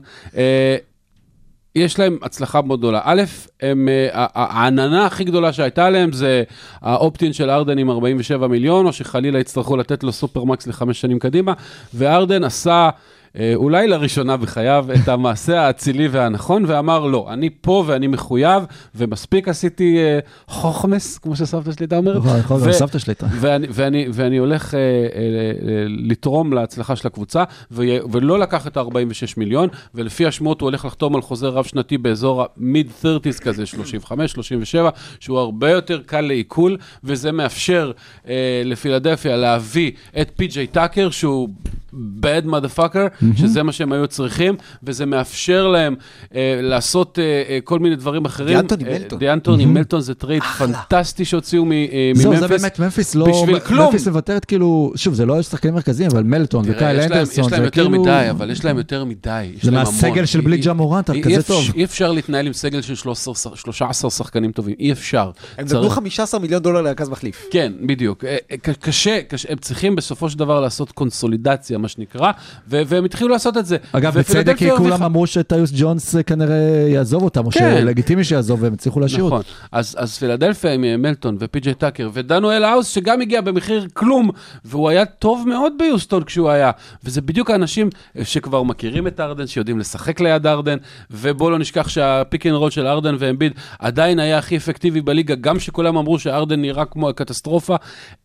Speaker 3: יש להם הצלחה מאוד גדולה. א', הם, אה, העננה הכי גדולה שהייתה להם זה האופטין של ארדן עם 47 מיליון, או שחלילה יצטרכו לתת לו סופרמקס לחמש שנים קדימה, וארדן עשה... אה, אולי לראשונה בחייו, את המעשה האצילי והנכון, ואמר, לא, אני פה ואני מחויב, ומספיק עשיתי אה, חוכמס, כמו שסבתא שלי הייתה אומרת.
Speaker 2: נכון, נכון,
Speaker 3: ו-
Speaker 2: סבתא שלי הייתה.
Speaker 3: ואני, ואני, ואני הולך אה, אה, אה, לתרום להצלחה של הקבוצה, ו, ולא לקח את ה-46 מיליון, ולפי השמועות הוא הולך לחתום על חוזה רב-שנתי באזור ה-mid-30's כזה, 35, 37, שהוא הרבה יותר קל לעיכול, וזה מאפשר אה, לפילדלפיה להביא את פי.ג'יי טאקר, שהוא bad motherfucker, שזה מה שהם היו צריכים, וזה מאפשר להם אה, לעשות אה, אה, כל מיני דברים אחרים.
Speaker 4: דיאנטוני
Speaker 3: אה,
Speaker 4: מלטון.
Speaker 3: דיאנטוני מלטון זה trade
Speaker 4: אחלה.
Speaker 3: פנטסטי שהוציאו מ- אה,
Speaker 2: זהו, זה. באמת, ממפיס לא...
Speaker 3: בשביל כלום.
Speaker 2: ממפיס מוותרת כאילו, שוב, זה לא שחקנים מרכזיים, אבל מלטון וקייל
Speaker 3: יש להם-
Speaker 2: אנדרסון,
Speaker 3: יש להם
Speaker 2: זה
Speaker 3: יותר
Speaker 2: כאילו...
Speaker 3: מדי, אבל יש להם יותר מדי.
Speaker 2: זה מהסגל. של בלי ג'ה מורנט, כזה טוב.
Speaker 3: אי אפשר להתנהל עם סגל של 13 13 שחקנים טובים, אי אפשר.
Speaker 4: הם
Speaker 3: צריך-
Speaker 4: נתנו 15 מיליון דולר לרכז מחליף.
Speaker 3: כן, בדיוק. אה, אה, קשה, הם צריכים בסופו של דבר לעשות קונסולידציה מה שנקרא, והם התחילו לעשות את זה.
Speaker 2: אגב, בצדק, כי כולם אמרו שטיוס ג'ונס אה, כנראה יעזוב אותם, או
Speaker 3: כן.
Speaker 2: שלגיטימי שיעזוב, והם הצליחו להשאיר אותו.
Speaker 3: נכון, אז, אז פילדלפיה עם אה, מלטון ופי.ג'יי טאקר ודנואל האוס שגם הגיע במחיר כלום, והוא היה טוב מאוד ביוסטון כשהוא היה, וזה בדיוק האנשים אה, שכבר מכירים את ארדן, שיודעים לשחק ליד ארדן, ובואו לא נשכח שה-pick and roll של ארדן ואמביד עדיין היה הכי אפקטיבי בליגה, גם שכולם אמרו שארדן נראה כמו הקטסטרופה.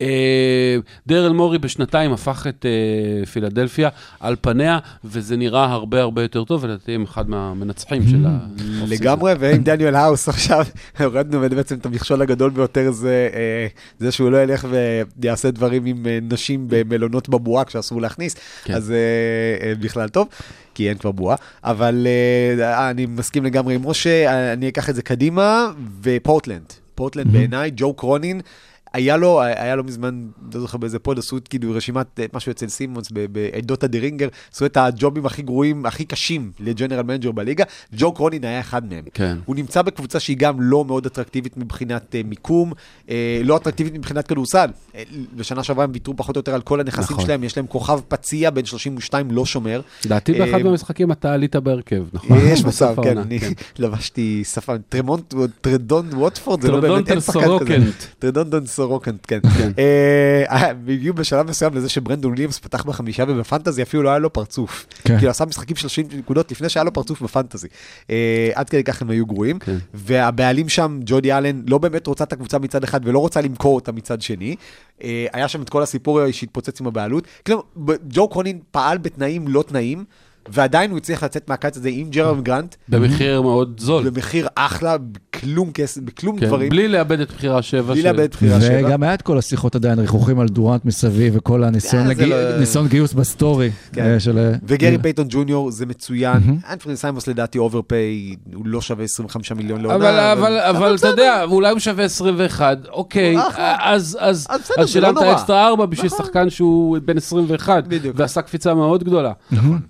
Speaker 3: אה, דרל מורי בשנתיים הפך את אה, פילדלפיה על פניה, וזה נראה הרבה הרבה יותר טוב, ולדעתי הם אחד מהמנצחים של ה...
Speaker 4: לגמרי, ועם דניאל האוס עכשיו, הורדנו בעצם את המכשול הגדול ביותר, זה אה, זה שהוא לא ילך ויעשה דברים עם אה, נשים במלונות בבועה כשאסור להכניס,
Speaker 3: כן.
Speaker 4: אז אה, בכלל טוב. כי אין כבר בועה, אבל אה, אני מסכים לגמרי עם משה, אני אקח את זה קדימה, ופורטלנד. פורטלנד בעיניי, ג'ו קרונין, היה לו, היה לו מזמן, לא זוכר באיזה pod, עשו את כאילו רשימת אה, משהו אצל סימונס באתר דה רינגר, עשו את הג'ובים הכי גרועים, הכי קשים ל general manager בליגה, ג'ו קרונין היה אחד מהם.
Speaker 3: כן.
Speaker 4: הוא נמצא בקבוצה שהיא גם לא מאוד אטרקטיבית מבחינת אה, מיקום, אה, לא אטרקטיבית מבחינת כדורסל. בשנה שעברה הם ויתרו פחות או יותר על כל הנכסים
Speaker 3: נכון.
Speaker 4: שלהם, יש להם כוכב פציע בן 32, לא שומר.
Speaker 3: לדעתי באחד מהמשחקים אתה עלית בהרכב, נכון?
Speaker 4: יש מצב, כן, אני לבשתי שפה, טרמונט, טרנדון ווטפורד, זה לא באמת, אין שחקן כזה.
Speaker 3: סורוקנט.
Speaker 4: טרדונטון סורוקנט, כן.
Speaker 3: כן.
Speaker 4: אה, הם הגיעו בשלב מסוים לזה שברנדון וויליאמס פתח בחמישה ובפנטזי אפילו לא היה לו פרצוף.
Speaker 2: כן.
Speaker 4: כאילו עשה משחקים של 30 נקודות לפני שהיה לו פרצוף בפנטזי. אה, עד כדי כך הם היו גרועים.
Speaker 3: כן.
Speaker 4: והבעלים שם, ג'ודי אלן, לא באמת רוצה את הקבוצה מצד אחד ולא רוצה למכור אותה מצד שני. אה, היה שם את כל הסיפור שהתפוצץ עם הבעלות. כלומר, ג'ו קרונין פעל בתנאים לא תנאים, ועדיין הוא הצליח לצאת מהקיץ הזה עם ג'רמי גרנט,
Speaker 3: במחיר מאוד זול.
Speaker 4: במחיר אחלה, בכלום כסף, בכלום
Speaker 3: כן,
Speaker 4: דברים.
Speaker 3: בלי לאבד את בחירה שבע.
Speaker 4: בלי
Speaker 3: של-
Speaker 4: לאבד את בחירה שבע.
Speaker 2: וגם היה את כל השיחות עדיין, ריחוכים על דורנט מסביב, וכל הניסיון
Speaker 4: אה, זה
Speaker 2: לג-
Speaker 4: לא-
Speaker 2: ניסיון גיוס בסטורי.
Speaker 4: כן.
Speaker 2: אה, של...
Speaker 4: וגרי פייטון ג'וניור זה מצוין, אנפרני סיימונס לדעתי overpay, הוא לא שווה 25 מיליון לעונה.
Speaker 3: אבל, אבל, אבל אתה יודע, אולי הוא שווה 21, אוקיי. אז, אז,
Speaker 4: אז לא
Speaker 3: שילמת
Speaker 4: נורא.
Speaker 3: אקסטרה 4 בשביל
Speaker 4: נכון.
Speaker 3: שחקן שהוא בן 21,
Speaker 4: בדיוק.
Speaker 3: ועשה קפיצה מאוד גדולה.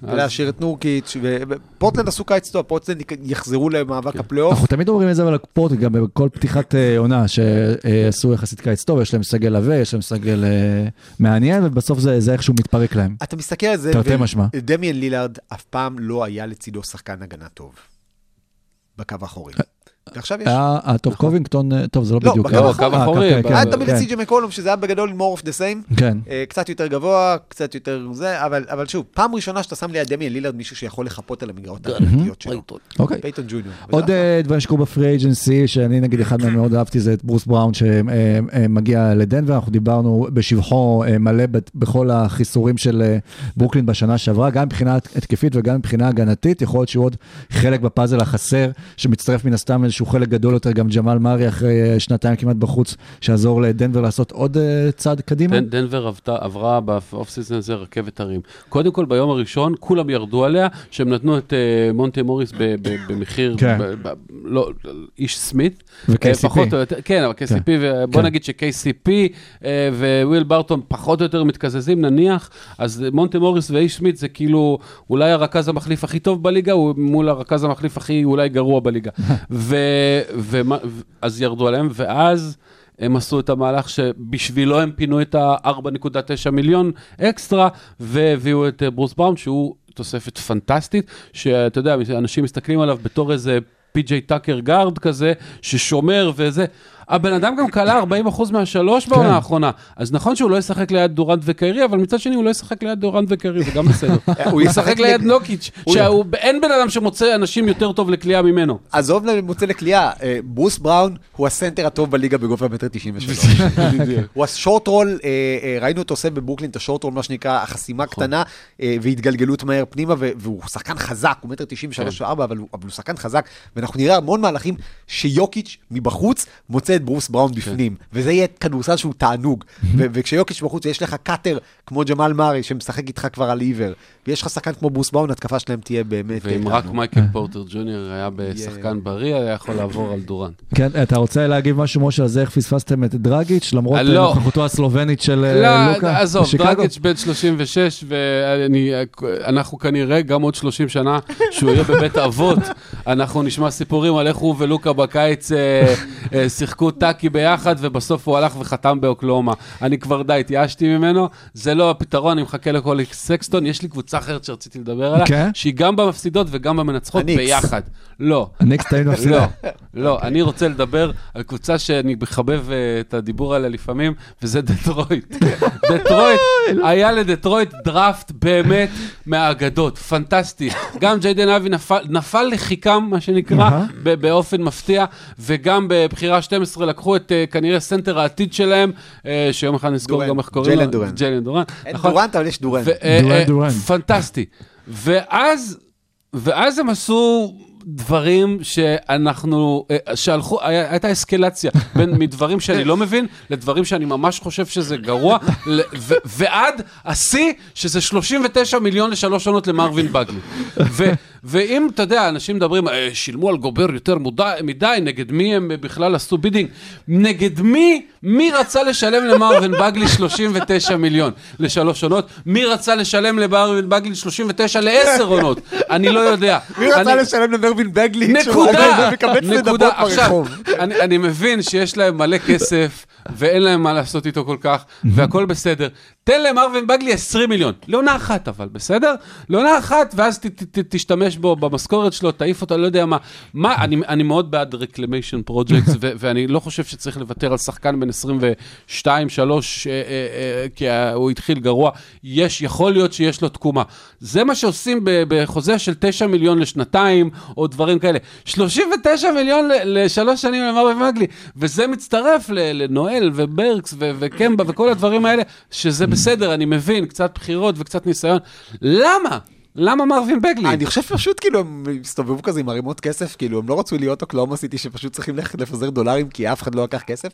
Speaker 4: ולהשאיר את נורקיץ', ופורטלנד עשו קיץ טוב, פורטלנד יחזרו למאבק הפלייאוף.
Speaker 2: אנחנו תמיד אומרים את זה על הקפורט, גם בכל פתיחת אה, עונה, שעשו יחסית קיץ טוב, יש להם סגל עבה, יש להם סגל אה, מעניין, ובסוף זה זה איכשהו מתפרק להם.
Speaker 4: אתה מסתכל על זה,
Speaker 2: תרתי משמע.
Speaker 4: דמיאן לילארד אף פעם לא היה לצידו שחקן הגנה טוב. בקו האחורי. ועכשיו יש.
Speaker 2: היה, אה, טוב, קובינגטון, אה, טוב, זה לא
Speaker 4: לא,
Speaker 2: בדיוק.
Speaker 4: בקו
Speaker 2: אה. אה,
Speaker 3: אחורי,
Speaker 2: כן, כן,
Speaker 4: היה תמיד
Speaker 2: כן,
Speaker 4: את סי.ג'י מקולום, שזה היה בגדול more of the same.
Speaker 2: כן.
Speaker 4: אה, קצת יותר גבוה, קצת יותר זה, אבל, אבל שוב, פעם ראשונה שאתה שם ליד דמיאן לילארד מישהו שיכול לחפות על המגרעות ההגנתיות שלו.
Speaker 2: אוקיי.
Speaker 4: פייטון ג'וניור.
Speaker 2: עוד אה, דברים שקרו ב-free agency, שאני נגיד אחד מהם מאוד אהבתי, זה את ברוס בראון שמגיע לדנבר, אנחנו דיברנו בשבחו אה, מלא בכל החיסורים של אה, ברוקלין בשנה שעברה, גם מבחינה התקפית וגם מבחינה הגנתית, יכול להיות שהוא עוד חלק בפאזל החסר, שמצטרף מן הסתם איזשהו חלק גדול יותר, גם ג'מאל מארי אחרי אה, שנתיים כמעט בחוץ, שיעזור לדנבר לעשות עוד אה, צעד קדימה.
Speaker 3: דן, דנבר עבדה, עברה באוף סיזון הזה רכבת הרים. קודם כל, ביום הראשון, כולם ירדו עליה, שהם נתנו את uh, מונטי מוריס ב, ב, במחיר,
Speaker 2: כן.
Speaker 3: ב, ב, לא, איש סמית.
Speaker 2: ו-KCP.
Speaker 3: אה, כן, אבל KCP, ובוא
Speaker 2: כן.
Speaker 3: נגיד ש-KCP אה, וויל ברטון פחות או יותר מתקזזים, נניח, אז מונטי מוריס ואיש סמית זה כאילו אולי הרכז המחליף הכי טוב בליגה, הוא מול הרכז המחליף הכי אולי גרוע בליגה. ו, ו, אז ירדו עליהם, ואז... הם עשו את המהלך שבשבילו הם פינו את ה-4.9 מיליון אקסטרה, והביאו את אה, ברוס בראון, שהוא תוספת פנטסטית, שאתה יודע, אנשים מסתכלים עליו בתור איזה פי.ג'יי טאקר guard כזה, ששומר וזה. הבן אדם גם כלה 40% מהשלוש בעונה
Speaker 2: כן.
Speaker 3: האחרונה. אז נכון שהוא לא ישחק ליד דורנט וקיירי, אבל מצד שני הוא לא ישחק ליד דורנט וקיירי, זה גם בסדר. הוא ישחק ליד נוקיץ', שאין בן אדם שמוצא אנשים יותר טוב לקליעה ממנו.
Speaker 4: עזוב למוצא לקליעה, אה, ברוס בראון הוא הסנטר הטוב בליגה בגובה מטר 93. הוא השורט רול, אה, אה, ראינו אותו עושה בברוקלין את השורט רול, מה שנקרא, החסימה קטנה אה, והתגלגלות מהר פנימה, והוא שחקן חזק, הוא מטר 93 ו-4, אבל הוא אבל הוא שחקן חזק, ואנחנו נראה המון מהלכים שיוקיץ' מבחוץ מוצא את ברוס בראון בפנים, וזה יהיה כדורסל שהוא תענוג. ו- וכשיוקיץ' בחוץ ויש לך קאטר כמו ג'מאל מארי שמשחק איתך כבר על עיוור, ויש לך שחקן כמו ברוס בראון, התקפה שלהם תהיה באמת... אה,
Speaker 3: ואם רק
Speaker 4: תענוג.
Speaker 3: מייקל פורטר ג'וניור היה בשחקן בריא, היה יכול לעבור על דורנט.
Speaker 2: כן, אתה רוצה להגיב משהו, משה, על זה איך פספסתם את דרגיץ', למרות
Speaker 3: אה, לא.
Speaker 2: נוכחותו הסלובנית של אה,
Speaker 3: לא,
Speaker 2: לוקה
Speaker 3: עזוב? דרגיץ' בן 36, ואנחנו כנראה גם עוד 30 שנה, שהוא יהיה בבית אבות, אנחנו נשמע סיפורים על איך הוא ולוקה בקיץ אה, אה, שיחקו שיחקו טאקי ביחד, ובסוף הוא הלך וחתם באוקלהומה. אני כבר די התייאשתי ממנו, זה לא הפתרון, אני מחכה לקולין סקסטון. יש לי קבוצה אחרת שרציתי לדבר עליה,
Speaker 2: כן?
Speaker 3: שהיא גם במפסידות וגם במנצחות
Speaker 4: הניקס.
Speaker 3: ביחד. לא.
Speaker 2: הניקס תמיד מפסידה.
Speaker 3: לא, לא, אני רוצה לדבר על קבוצה שאני מחבב אה, את הדיבור עליה לפעמים, וזה דטרויט. דטרויט, היה לדטרויט דראפט באמת מהאגדות, פנטסטי. גם ג'יידן אייבי נפל, נפל לחיקם, מה שנקרא, באופן מפתיע, וגם בבחירה 12 לקחו את אה, כנראה סנטר העתיד שלהם, אה, שיום אחד נזכור. גם איך קוראים לו.
Speaker 4: ג'יילן דורן.
Speaker 3: ג'יילן דורן.
Speaker 4: אין
Speaker 3: נכון.
Speaker 4: דורנט, אבל יש דורן.
Speaker 3: ו- אה,
Speaker 2: דורן, דורן.
Speaker 3: פנטסטי. ואז, ואז הם עשו דברים שאנחנו, שהלכו, הייתה אסקלציה בין מדברים שאני לא מבין לדברים שאני ממש חושב שזה גרוע, ל- ו- ועד השיא שזה 39 מיליון לשלוש עונות למרווין בגלי. ו- ואם, אתה יודע, אנשים מדברים, "אה, שילמו על גובר יותר מודע, מדי, נגד מי הם בכלל עשו bidding? נגד מי, מי רצה לשלם למרווין בגלי 39 מיליון לשלוש עונות? מי רצה לשלם למרווין בגלי 39 לעשר עונות? אני לא יודע.
Speaker 4: מי רצה לשלם למרווין בגלי?
Speaker 3: נקודה, נקודה. עכשיו, אני מבין שיש להם מלא כסף, ואין להם מה לעשות איתו כל כך, והכל בסדר. תן למרווין בגלי 20 מיליון, לעונה אחת אבל, בסדר? לעונה אחת, ואז ת, ת, ת, תשתמש בו במשכורת שלו, תעיף אותו, לא יודע מה. מה, אני, אני מאוד בעד reclamation projects, ואני לא חושב שצריך לוותר על שחקן בן 22, 3, אה, אה, אה, כי הוא התחיל גרוע. יש, יכול להיות שיש לו תקומה. זה מה שעושים ב- בחוזה של 9 מיליון לשנתיים, או דברים כאלה. 39 מיליון לשלוש שנים למרווין מגלי, וזה מצטרף ל- לנואל וברקס ו- וקמבה וכל הדברים האלה, שזה בסדר, אני מבין, קצת בחירות וקצת ניסיון. למה? למה מרווין בגלי?
Speaker 4: אני חושב פשוט כאילו הם הסתובבו כזה עם ערימות כסף, כאילו הם לא רצו להיות אוקלאומה סיטי שפשוט צריכים ללכת לפזר דולרים כי אף אחד לא לקח כסף.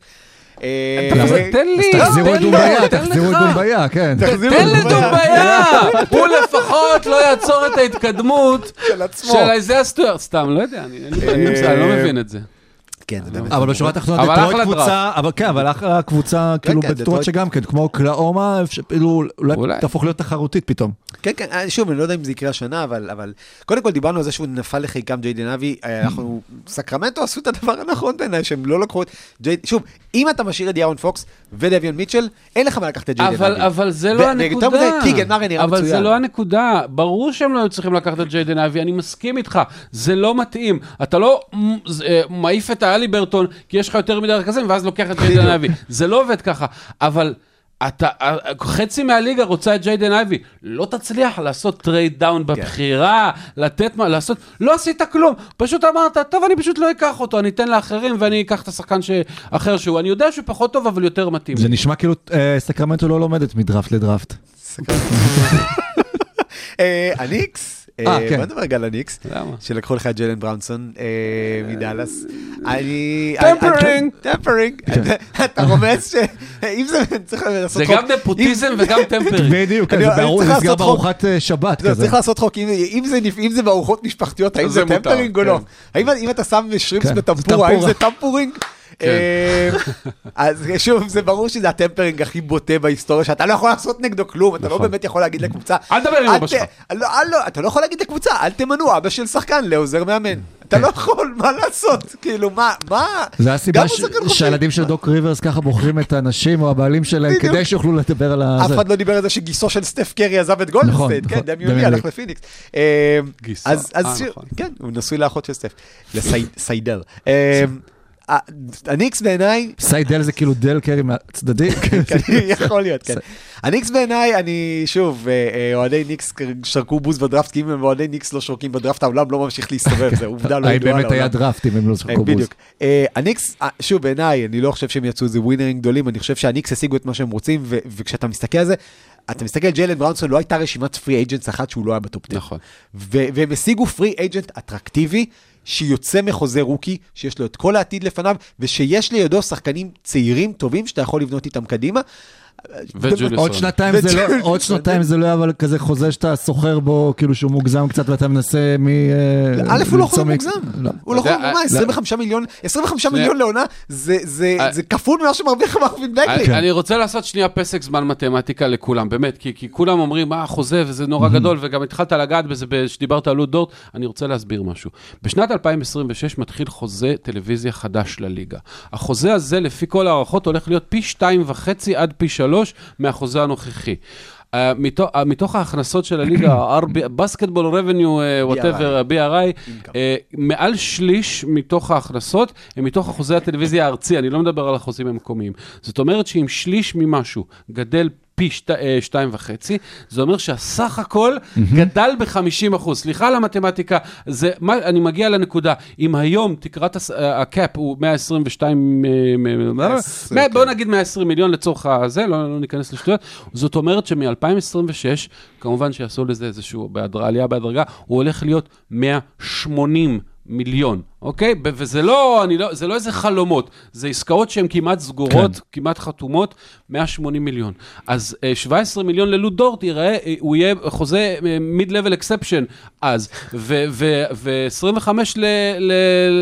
Speaker 4: אה, אה,
Speaker 3: תן לי,
Speaker 2: תחזירו את
Speaker 3: תן
Speaker 2: דומביה,
Speaker 3: תן
Speaker 2: תחזירו את. דומביה, כן.
Speaker 3: תן
Speaker 4: את
Speaker 3: לדומביה! הוא לפחות לא יעצור את ההתקדמות
Speaker 4: של עצמו.
Speaker 3: של איזיה סטוארט. סתם, לא יודע, אני לא מבין את זה.
Speaker 4: כן, זה באמת.
Speaker 2: אבל בשורה התחתונה,
Speaker 3: אבל
Speaker 2: דטרויט קבוצה, אבל כן, אבל אחלה קבוצה, כאילו
Speaker 4: כן,
Speaker 2: בדטרויט
Speaker 4: דטרויט.
Speaker 2: שגם כן, כמו אוקלהומה, כאילו,
Speaker 3: אולי.
Speaker 2: תהפוך להיות תחרותית פתאום.
Speaker 4: כן, כן, אה, שוב, אני לא יודע אם זה יקרה השנה, אבל, אבל קודם כל דיברנו על זה שהוא נפל לחיקם ג'יידן אייבי, אה, אנחנו, סקרמנטו עשו את הדבר הנכון בעיניי, שהם לא לקחו את ג'יידן, שוב, אם אתה משאיר את דיארון פוקס ודביון מיטשל, אין לך מה לקחת את ג'יידן
Speaker 3: אבל,
Speaker 4: אייבי.
Speaker 3: אבל זה לא הנקודה. אבל זה. לא הנקודה. ברור שהם לא היו צריכים לקחת את ג'יידן אייבי, אני מסכים איתך. זה לא מתאים. אתה לא אה, מעיף את הליברטון, כי יש לך יותר מדי רכזים, ואז לוקח את ג'יידן אייבי. זה לא עובד ככה. אבל... אתה, חצי מהליגה רוצה את ג'יידן אייבי, לא תצליח לעשות trade down בבחירה, לתת מה, לעשות, לא עשית כלום, פשוט אמרת, טוב, אני פשוט לא אקח אותו, אני אתן לאחרים ואני אקח את השחקן ש... אחר שהוא, אני יודע שהוא פחות טוב, אבל יותר מתאים.
Speaker 2: זה נשמע כאילו אה, סקרמנטו לא לומדת מדראפט לדראפט.
Speaker 4: אה, הניקס,
Speaker 2: אה,
Speaker 4: אה,
Speaker 2: כן.
Speaker 4: בוא נדבר רגע על הניקס,
Speaker 3: למה?
Speaker 4: שלקחו לך את ג'יילן בראונסון אה, מדאלאס. אני...
Speaker 3: tampering.
Speaker 4: tampering. אתה רומז שאם זה צריך לעשות
Speaker 3: זה
Speaker 4: חוק...
Speaker 3: גם נפוטיזם וגם tampering.
Speaker 2: בדיוק, זה נסגר. בארוחת שבת כזה.
Speaker 4: צריך לעשות חוק, אם, אם, זה, אם זה בארוחות משפחתיות, האם
Speaker 3: זה
Speaker 4: זה, tampering או לא?
Speaker 3: כן.
Speaker 4: האם אם אתה שם שרימפס
Speaker 2: כן,
Speaker 4: בטמפורה, האם. זה tempuring?
Speaker 3: כן.
Speaker 4: אה, אז שוב, זה ברור שזה ה tampering הכי בוטה בהיסטוריה, שאתה לא יכול לעשות נגדו כלום, אתה לא
Speaker 3: נכון.
Speaker 4: באמת יכול להגיד לקבוצה.
Speaker 3: אל תדבר עם אבא שלך.
Speaker 4: לא, אל- לא, אתה לא יכול להגיד לקבוצה, אל תמנו אבא של שחקן לעוזר מאמן. אתה לא יכול, מה לעשות? כאילו, מה, מה?
Speaker 2: זה הסיבה. שהילדים של דוק ריברס ככה בוחרים את האנשים או הבעלים שלהם. כדי שיוכלו לדבר על
Speaker 4: אף
Speaker 2: הזה.
Speaker 4: אחד לא דיבר על זה שגיסו של סטף קרי עזב את גולדן סטייט,
Speaker 2: נכון,
Speaker 4: כן,
Speaker 2: נכון,
Speaker 4: דמיוני. הלך לפיניקס. אה,
Speaker 3: גיסו, אה, נכון.
Speaker 4: כן, הוא נשוי לאחות של סטף, לסיידל. הניקס בעיניי,
Speaker 2: סיידל זה כאילו דל קרי מהצדדים.
Speaker 4: כן, יכול להיות, כן. הניקס בעיניי, אני שוב, אה, אה, אוהדי ניקס שרקו בוז בדראפט, כי אם הם אוהדי ניקס לא שורקים בדראפט, העולם לא ממשיך להסתובב, זו עובדה לא
Speaker 2: האם
Speaker 4: ידועה
Speaker 2: באמת היה
Speaker 4: לעולם.
Speaker 2: דראפט אם הם לא
Speaker 4: אה,
Speaker 2: זכו בוז.
Speaker 4: בדיוק. הניקס, שוב, בעיניי, אני לא חושב שהם יצאו איזה ווינרים גדולים, אני חושב שהניקס השיגו את מה שהם רוצים, וכשאתה מסתכל על זה, אתה מסתכל ג'יילן בראונסון, לא הייתה רשימת free agents אחת שהוא לא היה ב top 10.
Speaker 3: נכון.
Speaker 4: והם השיגו free agent אטרקטיבי, שיוצא מחוזה rookie, שיש לו את כל העתיד לפניו, ושיש לידו שחקנים צעירים, טובים, שאתה יכול לבנות איתם קדימה.
Speaker 2: עוד. שנתיים זה לא, עוד שנתיים זה לא אבל כזה חוזה שאתה סוחר בו, כאילו שהוא מוגזם קצת ואתה מנסה מ... אה,
Speaker 4: א', הוא לא חוזה מוגזם.
Speaker 2: לא.
Speaker 4: הוא לא חוזה, מה,
Speaker 3: אה,
Speaker 4: 25 מיליון, 25 מיליון לעונה, זה- זה
Speaker 3: אה,
Speaker 4: זה כפול ממה שמרוויח מרווין בגלי.
Speaker 2: כן.
Speaker 3: אני, רוצה לעשות שנייה פסק זמן מתמטיקה לכולם, באמת, כי, כי כולם אומרים, מה, חוזה, וזה נורא גדול, וגם התחלת לגעת בזה כשדיברת על לוד דורט, אני רוצה להסביר משהו. בשנת 2026 מתחיל חוזה טלוויזיה חדש לליגה. החוזה הזה, לפי כל ההערכות, הולך להיות פי שתיים וחצי עד פי שלוש מהחוזה הנוכחי. אה, מתוך, אה, מתוך ההכנסות של הליגה, basketball revenue, whatever, BRI, uh, מעל שליש מתוך ההכנסות הם מתוך אחוזי הטלוויזיה הארצי, אני לא מדבר על החוזים המקומיים. זאת אומרת שאם שליש ממשהו גדל פי שת, אה, שתיים וחצי, זה אומר שהסך הכל גדל ב-50 אחוז. סליחה על המתמטיקה, זה, מה, אני מגיע לנקודה. אם היום תקרת הס- אה, הקאפ הוא 122, אה, מ- מ-
Speaker 4: 120,
Speaker 3: מאה- בוא
Speaker 4: כן.
Speaker 3: נגיד 120 מיליון לצורך הזה, לא, לא ניכנס לשטויות. זאת אומרת שמ-2026, כמובן שיעשו לזה איזשהו, בהדר- עלייה בהדרגה, הוא הולך להיות 180 מיליון, אוקיי? וזה לא, אני לא, זה לא איזה חלומות, זה עסקאות שהן כמעט סגורות, כן. כמעט חתומות, 180 מיליון. אז אה, 17 מיליון ללוד דורט ייראה, אה, הוא יהיה חוזה mid-level exception אז, ו-25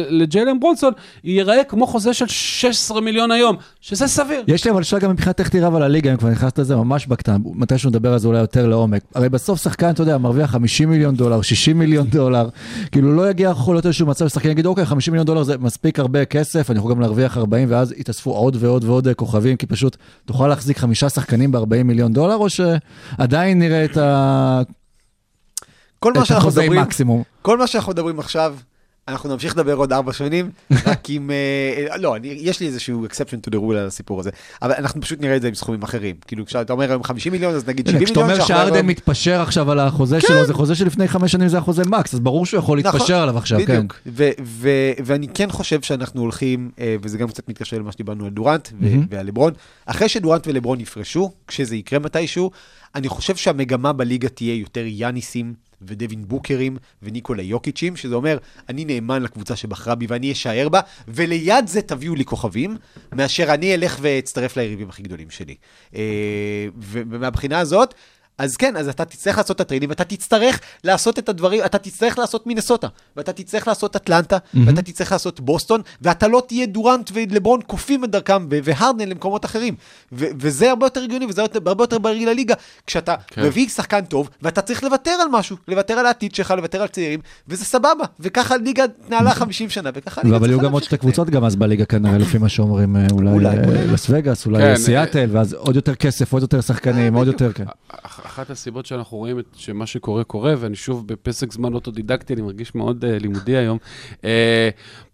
Speaker 3: לג'יילן ברונסון ייראה כמו חוזה של 16 מיליון היום, שזה סביר.
Speaker 2: יש לי אבל שאלה גם מבחינת איך תראה אבל הליגה, אם כבר נכנסת לזה ממש בקטנה, מתי שהוא נדבר על זה אולי יותר לעומק. הרי בסוף שחקן, אתה יודע, מרוויח 50 מיליון דולר, 60 מיליון דולר, כאילו לא יגיע יכול להיות איזשהו מצב ששחקן יגיד, אוקיי, 50 מיליון דולר זה מספיק הרבה כסף, אני יכול גם להרוויח 40, ואז יתאספו עוד ועוד ועוד אה, כוכבים, כי פשוט תוכל להחזיק חמישה שחקנים ב-40 מיליון דולר, או שעדיין נראה את ה-
Speaker 4: כל מה שאנחנו מדברים,
Speaker 2: מקסימום.
Speaker 4: כל מה שאנחנו מדברים עכשיו, אנחנו נמשיך לדבר עוד ארבע שנים, רק עם... אה, לא, אני, יש לי איזשהו exception to the rule על הסיפור הזה, אבל אנחנו פשוט נראה את זה עם סכומים אחרים. כאילו, כשאתה אומר היום 50 מיליון, אז נגיד 70
Speaker 2: כשאתה
Speaker 4: מיליון.
Speaker 2: אומר
Speaker 4: שאנחנו
Speaker 2: שארדן מתפשר עכשיו על החוזה שלו, זה חוזה שלפני חמש שנים זה החוזה מקס, אז ברור שהוא יכול
Speaker 4: נכון,
Speaker 2: להתפשר עליו עכשיו, כן.
Speaker 4: בדיוק. ואני כן חושב שאנחנו הולכים, אה, וזה גם קצת מתקשר למה שדיברנו על דורנט. ועל לברון, אחרי שדורנט ולברון יפרשו, כשזה יקרה מתישהו, אני חושב שהמגמה בליגה תהיה יותר יאניסים ודווין בוקרים וניקולה יוקיצ'ים, שזה אומר, אני נאמן לקבוצה שבחרה בי ואני אשאר בה, וליד זה תביאו לי כוכבים, מאשר אני אלך ואצטרף ליריבים הכי גדולים שלי. אה, ומהבחינה הזאת, אז כן, אז אתה תצטרך לעשות את הטריידים, ואתה תצטרך לעשות את הדברים, אתה תצטרך לעשות מינסוטה, ואתה תצטרך לעשות אטלנטה, ואתה תצטרך לעשות בוסטון, ואתה לא תהיה דורנט ולברון קופים את דרכם, ו- והרדן למקומות אחרים. ו- וזה הרבה יותר הגיוני, וזה הרבה יותר בריא לליגה, כשאתה
Speaker 3: כן.
Speaker 4: מביא שחקן טוב, ואתה צריך לוותר על משהו, לוותר על העתיד שלך, לוותר על צעירים, וזה סבבה, וככה הליגה התנהלה 50 שנה, וככה הליגה
Speaker 2: אבל יהיו גם עוד שתי קבוצות גם אז בליגה כנראה, לפי מה שאומרים, אה, אולי אה,
Speaker 4: אולי.
Speaker 2: לס וגאס,
Speaker 3: כן,
Speaker 2: אולי סיאטל, ואז עוד יותר כסף, עוד יותר שחקנים, עוד יותר, כן.
Speaker 3: אח- אחת הסיבות שאנחנו רואים את שמה שקורה קורה, ואני שוב בפסק זמן אוטודידקטי, אני מרגיש מאוד uh, לימודי היום. Uh,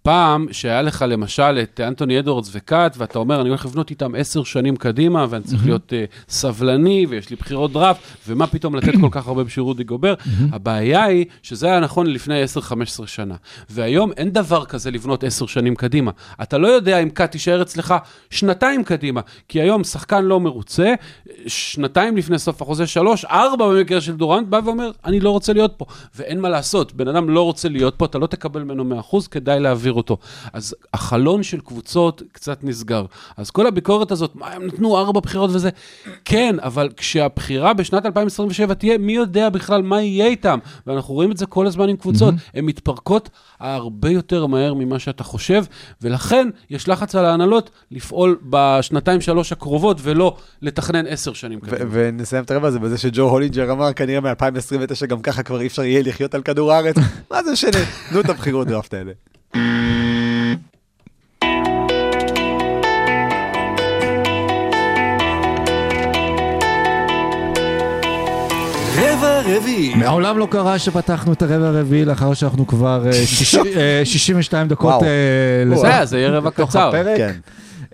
Speaker 3: פעם שהיה לך למשל את אנטוני אדוארדס וקאט, ואתה אומר, אני הולך לבנות איתם עשר שנים קדימה, ואני צריך להיות uh, סבלני, ויש לי בחירות דראפט, ומה פתאום לתת כל כך הרבה בשביל רודי גובר? הבעיה היא שזה היה נכון לפני 10-15 שנה. והיום אין דבר כזה לבנות עשר שנים קדימה. אתה לא יודע אם קאט תישאר אצלך שנתיים קדימה, כי היום שחקן לא מרוצה, שנתיים לפני סוף החוזה, שלוש, ארבע במקרה של דורנט, בא ואומר, אני לא רוצה להיות פה. ואין מה לעשות, בן אדם לא רוצה להיות פה, אתה לא תקבל ממנו 100%, כדאי להעביר אותו. אז החלון של קבוצות קצת נסגר. אז כל הביקורת הזאת, מה, הם נתנו ארבע בחירות וזה, כן, אבל כשהבחירה בשנת 2027 תהיה, מי יודע בכלל מה יהיה איתם? ואנחנו רואים את זה כל הזמן עם קבוצות, הן מתפרקות הרבה יותר מהר ממה שאתה חושב, ולכן יש לחץ על ההנהלות לפעול בשנתיים-שלוש הקרובות, ולא לתכנן עשר שנים
Speaker 4: ו-
Speaker 3: קדימה.
Speaker 4: ונסיים את הרבע הזה בזה שג'ון הולינג'ר אמר, כנראה מ-2029 גם ככה כבר אי אפשר יהיה לחיות על כדור הארץ. מה זה משנה? תנו את הבחירות דראפט האלה.
Speaker 2: מעולם לא קרה שפתחנו את הרבע הרביעי לאחר שאנחנו כבר אה, שיש- אה, 62 דקות. אה, לזה.
Speaker 3: זה, זה יהיה רבע קצר.
Speaker 4: כן.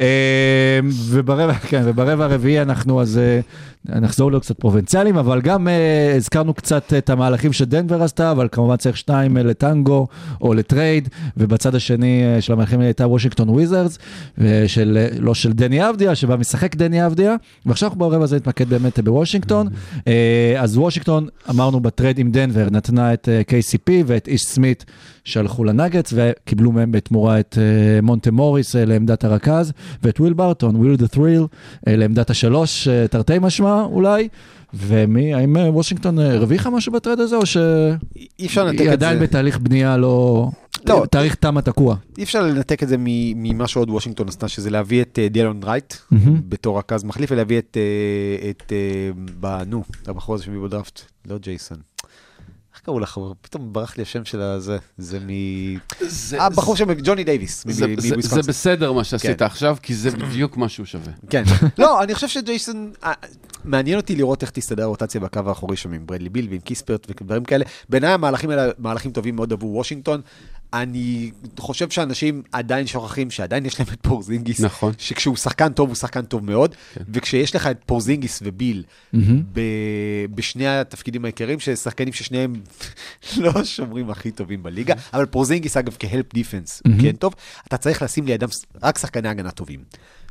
Speaker 2: אה, וברבע, כן, וברבע הרביעי אנחנו אז אה, נחזור להיות קצת פרובינציאליים, אבל גם אה, הזכרנו קצת את המהלכים שדנבר עשתה, אבל כמובן צריך שניים אה, לטנגו או לטרייד, ובצד השני אה, של המהלכים הייתה וושינגטון וויזרדס, אה, לא של דני אבדיה, שבה משחק דני אבדיה, ועכשיו אנחנו ברבע הזה נתמקד באמת בוושינגטון. אה, אז וושינגטון, אמרנו בטרייד עם דנבר, נתנה את אה, KCP ואת איש סמית שהלכו לנגטס, וקיבלו מהם בתמורה את אה, מונטה מוריס אה, לעמדת הרכז, ואת וויל ברטון, וויל the thrill, לעמדת השלוש, אה, תרתי משמע אולי. ומי, האם אה, וושינגטון אה, הרוויחה משהו בטרייד הזה, או שהיא
Speaker 4: אי אפשר לנתק את
Speaker 2: עדיין
Speaker 4: זה.
Speaker 2: בתהליך בנייה לא...
Speaker 4: לא.
Speaker 2: תאריך תמה תקוע.
Speaker 4: אי אפשר לנתק את זה ממה שעוד וושינגטון עשתה, שזה להביא את אה, דילון רייט. בתור רכז מחליף, ולהביא את, נו, הבחור הזה שמביא בדראפט, לא ג'ייסון. איך קוראים לך? פתאום ברח לי השם של הזה, זה מ...
Speaker 3: זה-
Speaker 4: הבחור שם, ג'וני דייוויס,
Speaker 3: זה-. בסדר מה שעשית
Speaker 4: כן.
Speaker 3: עכשיו, כי זה בדיוק מה שהוא שווה.
Speaker 4: כן. לא, אני חושב שג'ייסון, אה, מעניין אותי לראות איך תסתדר הרוטציה בקו האחורי שם עם ברדלי ביל ועם קיספרט ודברים כאלה. בעיניי המהלכים האלה מהלכים טובים מאוד עבור וושינגטון. אני חושב שאנשים עדיין שוכחים שעדיין יש להם את פורזינגיס.
Speaker 3: נכון.
Speaker 4: שכשהוא שחקן טוב, הוא שחקן טוב מאוד.
Speaker 3: כן.
Speaker 4: וכשיש לך את פורזינגיס וביל
Speaker 2: מהמם.
Speaker 4: ב- בשני התפקידים העיקריים, ששחקנים ששניהם לא השומרים הכי טובים בליגה, אבל פורזינגיס אגב כ help defense
Speaker 2: מהמם.
Speaker 4: כן טוב, אתה צריך לשים לידם רק שחקני הגנה טובים.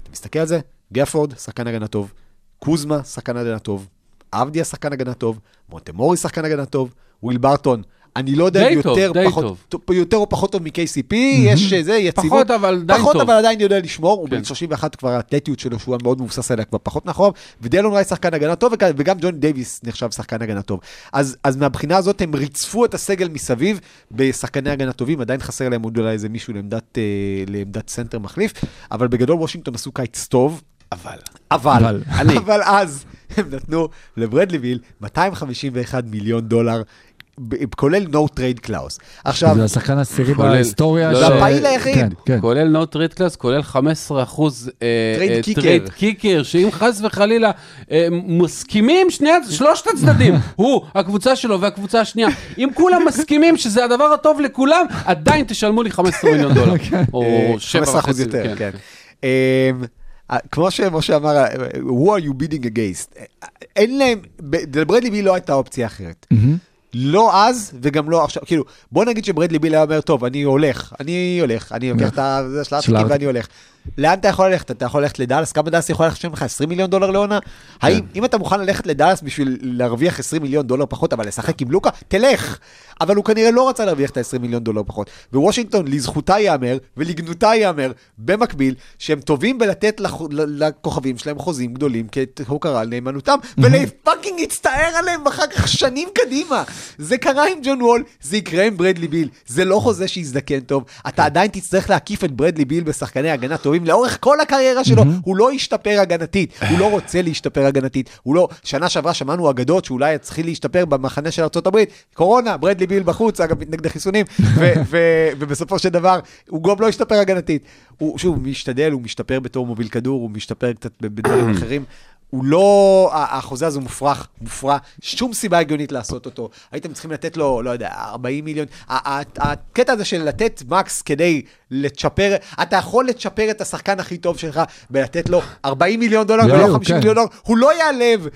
Speaker 4: אתה מסתכל על זה, גפורד, שחקן הגנה טוב, קוזמה, שחקן הגנה טוב, אבדיה, שחקן הגנה טוב, מונטה מוריס, שחקן הגנה טוב, וויל ברטון. אני לא יודע אם יותר,
Speaker 3: די
Speaker 4: פחות,
Speaker 3: טוב.
Speaker 4: טוב, יותר או פחות טוב מ-KCP, יש אה, זה, יציבות.
Speaker 3: פחות, אבל עדיין
Speaker 4: פחות,
Speaker 3: טוב.
Speaker 4: אבל עדיין יודע לשמור, הוא
Speaker 3: כן.
Speaker 4: בן 31 כבר האתלטיות שלו, שהוא היה מאוד מבוסס עליה כבר פחות מאחוריו, ודילון רייט שחקן הגנה טוב, וגם ג'וני דייוויס נחשב שחקן הגנה טוב. אז, אז מהבחינה הזאת הם ריצפו את הסגל מסביב בשחקני הגנה טובים, עדיין חסר להם עוד אולי איזה מישהו לעמדת, אה, לעמדת סנטר מחליף, אבל בגדול וושינגטון עשו קיץ טוב,
Speaker 3: אבל.
Speaker 4: אבל,
Speaker 2: אבל.
Speaker 4: אבל, אבל אז הם נתנו לברדלי ביל 251 מיליון דולר, כולל no trade clause. עכשיו,
Speaker 2: זה השחקן העשירי בהיסטוריה.
Speaker 3: לא,
Speaker 2: ש-
Speaker 3: לא.
Speaker 4: הפעיל היחיד.
Speaker 2: כן, כן.
Speaker 3: כולל no trade clause, כולל 15 אחוז
Speaker 4: trade kicker.
Speaker 3: trade kicker, שאם חס וחלילה אה, מסכימים שלושת הצדדים, הוא, הקבוצה שלו והקבוצה השנייה, אם כולם מסכימים שזה הדבר הטוב לכולם, עדיין תשלמו לי 15 מיליון דולר. או
Speaker 4: אה,
Speaker 3: 7
Speaker 4: 15%
Speaker 3: וחצי,
Speaker 4: יותר, כן. אה, כמו שמשה אמר, אה, who are you bidding against? אה, אין להם, לברדלי ביל לא הייתה אופציה אחרת.
Speaker 2: מהמם.
Speaker 4: לא אז וגם לא עכשיו, כאילו, בוא נגיד שברדלי ביל היה אומר, טוב, אני הולך, אני הולך, אני לוקח את ה- זה של הארטיקים
Speaker 2: הארטיק.
Speaker 4: ואני הולך. לאן אתה יכול ללכת? אתה יכול ללכת לדאלאס? כמה דאלאס יכול לשלם לך? 20 מיליון דולר לעונה? האם, אם אתה מוכן ללכת לדאלאס בשביל להרוויח 20 מיליון דולר פחות, אבל לשחק עם לוקה, תלך. אבל הוא כנראה לא רצה להרוויח את ה-20 מיליון דולר פחות. ווושינגטון, לזכותה ייאמר, ולגנותה ייאמר, במקביל, שהם טובים בלתת לכוכבים שלהם חוזים גדולים כהוקרה על נאמנותם, ול fucking יצטער עליהם אחר כך שנים קדימה. זה קרה עם ג'ון וול, זה יקרה עם ברדלי ביל. זה לא חוזה שיזדקן טוב. אתה עדיין תצטרך להקיף את ברדלי ביל בשחקני הגנה טובים לאורך כל הקריירה שלו. הוא לא ישתפר הגנתית, הוא לא רוצה להשתפר הגנתית. הוא לא, שנה שעברה שמענו אגדות שאולי יתחיל להשתפר במחנה של ארה"ב, קורונה, ברדלי ביל בחוץ, אגב, ו- ו- ובסופו של דבר, הוא גם לא השתפר הגנתית. הוא, שוב, משתדל, הוא משתפר בתור מוביל כדור, הוא משתפר קצת בדברים אחרים. הוא לא, החוזה הזה מופרך, מופרע, שום סיבה הגיונית לעשות אותו. הייתם צריכים לתת לו, לא יודע, 40 מיליון. הקטע הזה של לתת מקס כדי לצ'פר, אתה יכול לצ'פר את השחקן הכי טוב שלך ולתת לו 40 מיליון דולר ולא 50
Speaker 2: כן.
Speaker 4: מיליון דולר, הוא לא ייעלב.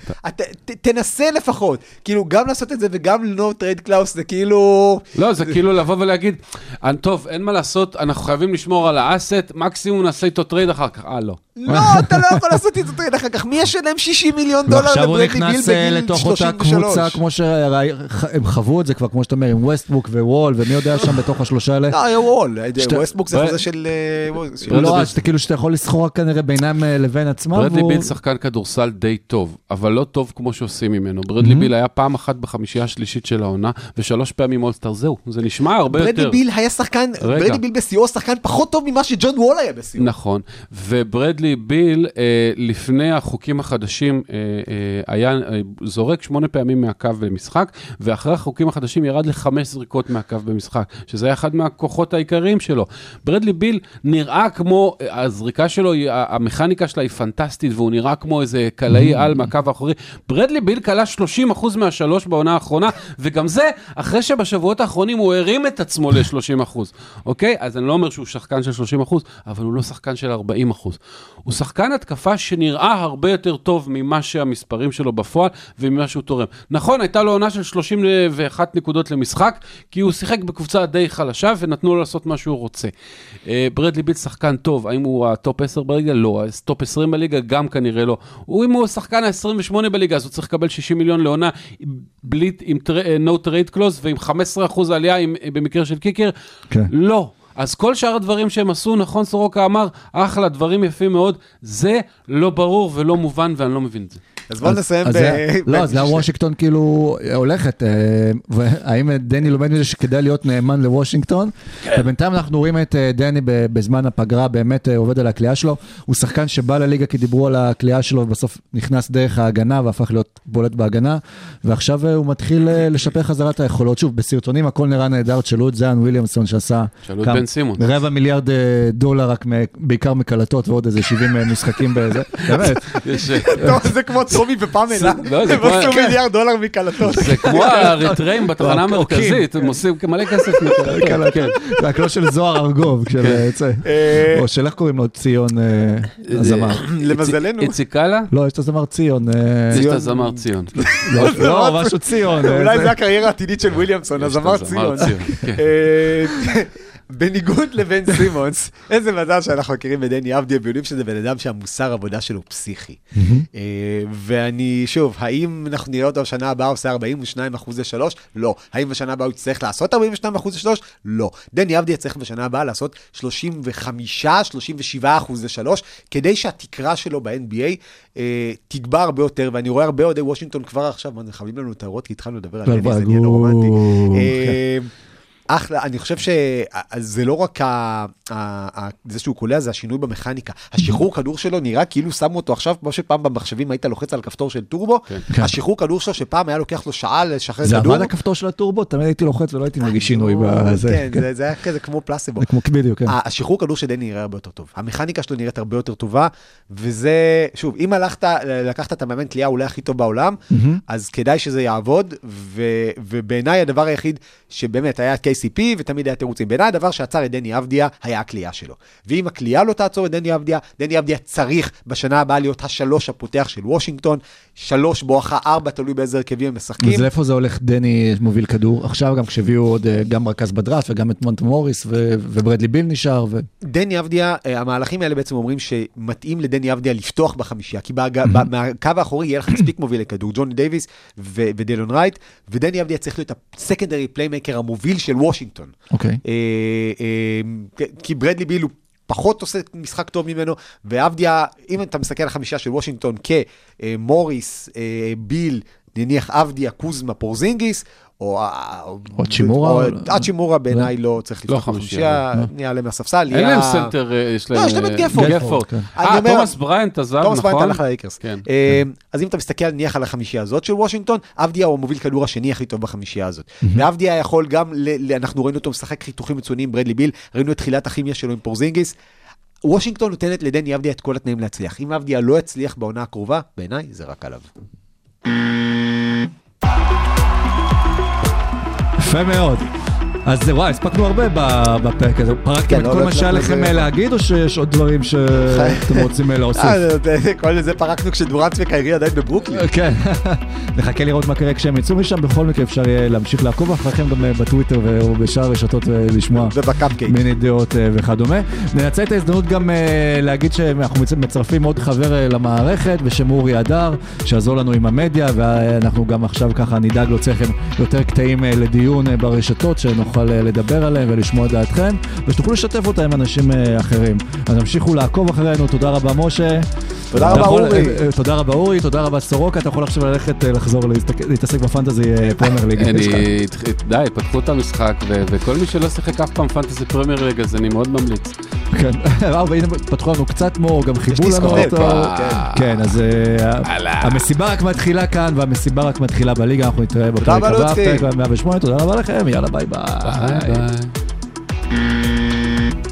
Speaker 4: תנסה לפחות. כאילו, גם לעשות את זה וגם לא trade clause, זה כאילו...
Speaker 3: לא, זה כאילו לבוא ולהגיד, "אה, טוב, אין מה לעשות, אנחנו חייבים לשמור על ה asset, מקסימום נעשה איתו טרייד אחר כך. אה, לא.
Speaker 4: לא, אתה לא יכול לעשות את זה טרייד אחר כך. מי ישלם 60 מיליון דולר
Speaker 2: ועכשיו הוא
Speaker 4: לברדלי ביל
Speaker 2: נכנס אה,
Speaker 4: בגיל
Speaker 2: לתוך אותה
Speaker 4: 33?
Speaker 2: קבוצה, כמו שהם חוו את זה כבר, כמו שאתה אומר, עם ווסטבוק ווול, ומי יודע שם בתוך השלושה האלה.
Speaker 4: לא, היה וול,
Speaker 2: שאתה-
Speaker 4: ווסטבוק זה חוזה של... אה, של-
Speaker 2: לא,
Speaker 3: ברדלי-
Speaker 2: אז שאתה כאילו שאתה יכול לסחור כנראה בינם אה, לבין עצמם.
Speaker 3: ברדלי ביל שחקן כדורסל די טוב, אבל לא טוב כמו שעושים ממנו. ברדלי ביל היה פעם אחת בחמישייה השלישית של העונה, ושלוש פעמים אולסטאר, זהו, זה נשמע הרבה
Speaker 4: ברדלי
Speaker 3: יותר.
Speaker 4: ביל היה שחקן. ברדלי ביל בשיאו שחקן פחות טוב ממה שג'ון וול היה בשיאו.
Speaker 3: נכון, וברדלי ביל, אה, לפני החוקים החדשים, אה, אה, היה אה, זורק שמונה פעמים מהקו במשחק, ואחרי החוקים החדשים ירד לחמש זריקות מהקו במשחק, שזה היה אחד מהכוחות העיקריים שלו. ברדלי ביל נראה כמו, הזריקה שלו, המכניקה שלה היא פנטסטית, והוא נראה כמו איזה קלעי על מהקו האחורי. ברדלי ביל כלה 30% מהשלוש בעונה האחרונה, וגם זה, אחרי שבשבועות האחרונים הוא הרים את עצמו ל-30%, אוקיי? אז אני לא אומר שהוא שחקן של 30%, אבל הוא לא שחקן של 40%. הוא שחקן התקפה שנראה הרבה יותר טוב ממה שהמספרים שלו בפועל וממה שהוא תורם. נכון, הייתה לו עונה של 31 נקודות למשחק, כי הוא שיחק בקבוצה די חלשה ונתנו לו לעשות מה שהוא רוצה. אה, ברדלי ביל שחקן טוב, האם הוא הטופ 10 בליגה? לא. טופ 20 בליגה? גם כנראה לא. הוא, אם הוא השחקן ה-28 בליגה, אז הוא צריך לקבל 60 מיליון לעונה בלי, עם no trade clause ועם 15% עלייה עם, במקרה של קיקר.
Speaker 2: כן.
Speaker 3: לא. אז כל שאר הדברים שהם עשו, נכון סורוקה אמר, אחלה, דברים יפים מאוד, זה לא ברור ולא מובן ואני לא מבין את זה.
Speaker 4: אז בואו נסיים ב...
Speaker 2: זה- לא, אז לאן וושינגטון כאילו הולכת, אה, והאם דני לומד מזה שכדאי להיות נאמן לוושינגטון? ובינתיים אנחנו רואים את אה, דני בזמן הפגרה באמת אה, עובד על הכלייה שלו. הוא שחקן שבא לליגה כי דיברו על הכלייה שלו, ובסוף נכנס דרך ההגנה והפך להיות בולט בהגנה, ועכשיו הוא מתחיל לשפר חזרה את היכולות. שוב, בסרטונים הכל נראה נהדר, תשאלו את זיין וויליאמסון שעשה
Speaker 3: שאלו את
Speaker 2: כמה-
Speaker 3: בן סימון.
Speaker 2: רבע מיליארד דולר רק בעיקר מקלטות ועוד איזה 70 משחקים בזה, באמת.
Speaker 4: זה כמו טומי ופמלה.
Speaker 3: לא, זה
Speaker 4: הם עשו
Speaker 3: כן.
Speaker 4: מיליארד דולר מקלטות.
Speaker 3: זה כמו האריתראים בתחנה
Speaker 2: עוקבים.
Speaker 3: המרכזית, הם עושים מלא כסף מקלטות. כן.
Speaker 2: רק לא של זוהר ארגוב, כשזה יוצא.
Speaker 4: אה,
Speaker 2: או של איך קוראים לו? ציון אה, הזמר.
Speaker 4: למזלנו.
Speaker 3: איציק קאלה?
Speaker 2: לא, יש את הזמר ציון. אה,
Speaker 3: יש את הזמר ציון.
Speaker 2: לא, לא, משהו ציון. אה,
Speaker 4: אולי
Speaker 2: זה-
Speaker 4: הקריירה העתידית של וויליאמסון,
Speaker 3: הזמר
Speaker 4: ציון. בניגוד לבן סימונס, איזה מזל שאנחנו מכירים בדני אבדיה ויודעים שזה בן אדם שהמוסר עבודה שלו פסיכי. אה, ואני, שוב, האם אנחנו נראה אותו בשנה הבאה עושה 42 אחוז לשלוש? לא. האם בשנה הבאה הוא יצטרך לעשות 42 אחוז לשלוש? לא. דני אבדיה צריך בשנה הבאה לעשות 35-37 אחוז לשלוש, כדי שהתקרה שלו ב-NBA אה, תגבר הרבה יותר, ואני רואה הרבה אוהדי וושינגטון כבר עכשיו, מה, חייבים לנו את ההערות, כי התחלנו לדבר על דני, זה נהיה לא רומנטי. אחלה, אני חושב שזה לא רק ה, ה, ה, זה שהוא קולע, זה השינוי במכניקה. השחרור כדור שלו נראה כאילו שמו אותו עכשיו, כמו שפעם במחשבים היית לוחץ על כפתור של טורבו, השחרור כדור שלו שפעם היה לוקח לו שעה לשחרר
Speaker 2: זה
Speaker 4: כדור.
Speaker 2: עבד הכפתור של הטורבו? תמיד הייתי לוחץ ולא הייתי מרגיש שינוי בזה.
Speaker 4: כן,
Speaker 2: כן.
Speaker 4: זה- זה היה כזה כמו פלאסיבו.
Speaker 2: זה כמו בדיוק, כן.
Speaker 4: השחרור כדור של דני נראה הרבה יותר טוב. המכניקה שלו נראית הרבה יותר טובה, וזה, שוב, אם הלכת, לקחת את המאמן קליעה אולי הכי טוב בעולם, אז כדאי שזה יעבוד, ו- ובעיניי הדבר היחיד שבאמת היה KCP ותמיד היה תירוצים. בעיניי הדבר שעצר את דני אבדיה היה הכלייה שלו. ואם הכלייה לא תעצור את דני אבדיה, דני אבדיה צריך בשנה הבאה להיות השלוש הפותח של וושינגטון, שלוש בואכה ארבע, תלוי באיזה הרכבים הם משחקים.
Speaker 2: אז לאיפה זה הולך דני מוביל כדור? עכשיו גם כשהביאו עוד אה, גם רכז בדראפט וגם את מונטה מוריס ו- וברדלי ביל נשאר. ו-
Speaker 4: דני אבדיה, אה, המהלכים האלה בעצם אומרים שמתאים לדני אבדיה לפתוח בחמישייה, כי בהג... מהקו האחורי יהיה לך מספיק מובילי כדור, ג'וני דייוויס ו- ודילון רייט, ודני אבדיה צריך להיות ה secondary playmaker המוביל של וושינגטון.
Speaker 2: אוקיי.
Speaker 4: אה, אה, כי ברדלי ביל הוא פחות עושה משחק טוב ממנו, ואבדיה, אם אתה מסתכל על החמישייה של וושינגטון כמוריס, אה, ביל, נניח אבדיה, קוזמה, פורזינגיס, או...
Speaker 2: או האצ'ימורה?
Speaker 4: או- האצ'ימורה בעיניי לא צריך
Speaker 3: לא
Speaker 4: לפתוח
Speaker 3: חמישייה,
Speaker 4: בחמישייה, נהיה עליהם מהספסל.
Speaker 3: אין להם סנטר, אה, יש להם...
Speaker 4: לא, יש להם את
Speaker 3: אה,
Speaker 4: גפורד.
Speaker 3: גפורד.
Speaker 2: כן.
Speaker 3: אה, תומאס בריינט עזב, נכון?
Speaker 4: תומאס בריינט הלך לייקרס.
Speaker 3: כן.
Speaker 4: אה, אז אם אתה מסתכל נניח על החמישייה הזאת של וושינגטון, אבדיה הוא המוביל כדור השני הכי טוב בחמישייה הזאת. ואבדיה יכול גם, אנחנו ראינו אותו משחק חיתוכים מצוינים עם ברדלי ביל, ראינו את תחילת הכימיה שלו עם פורזינגיס. וושינגטון נותנת לדני אבדיה את כל התנאים להצליח. אם אבדיה לא יצליח בעונה הקרובה, בעיניי זה רק עליו.
Speaker 2: יפה מאוד. אז וואי, הספקנו הרבה בפרק הזה. פרקתם
Speaker 4: כן,
Speaker 2: את
Speaker 4: לא,
Speaker 2: כל מה שהיה לכם
Speaker 4: זה-
Speaker 2: אה, להגיד, או שיש עוד דברים שאתם רוצים אה, להוסיף?
Speaker 4: אה, כל זה פרקנו כשדורנט וקיירי עדיין בברוקלין.
Speaker 2: כן, נחכה לראות מה קורה כשהם יצאו משם, בכל מקרה אפשר יהיה להמשיך לעקוב אחריכם גם בטוויטר או בשאר הרשתות ולשמוע
Speaker 4: ובקאפקייק.
Speaker 2: מיני דעות וכדומה. ננצל את ההזדמנות גם להגיד שאנחנו מצ- מצרפים עוד חבר למערכת בשם אורי הדר, שיעזור לנו עם המדיה, ואנחנו גם עכשיו ככה נדאג להוציא לכם יותר קטעים לדיון ברשתות, שנוכל אה, לדבר עליהם ולשמוע את דעתכם, ושתוכלו לשתף אותה עם אנשים אה, אחרים. אז תמשיכו לעקוב אחרינו, תודה רבה משה.
Speaker 4: תודה רבה,
Speaker 2: יכול-
Speaker 4: אורי.
Speaker 2: אה, אה, תודה רבה אורי, תודה רבה סורוקה, אתה יכול עכשיו ללכת אה, לחזור להתעסק ב fantasy Premier
Speaker 3: League. די, פתחו את המשחק, ו- וכל מי שלא שיחק אף פעם fantasy Premier League, אז אני מאוד ממליץ.
Speaker 2: כן, אה, והנה פתחו לנו קצת מור, גם חיברו לנו אותו.
Speaker 4: כן.
Speaker 2: כן, אז המסיבה רק מתחילה כאן, והמסיבה רק מתחילה בליגה, אנחנו נתראה בפרק
Speaker 4: רבה,
Speaker 2: הבא. פרק 108, תודה רבה לכם, יאללה ביי ביי.
Speaker 3: ביי ביי.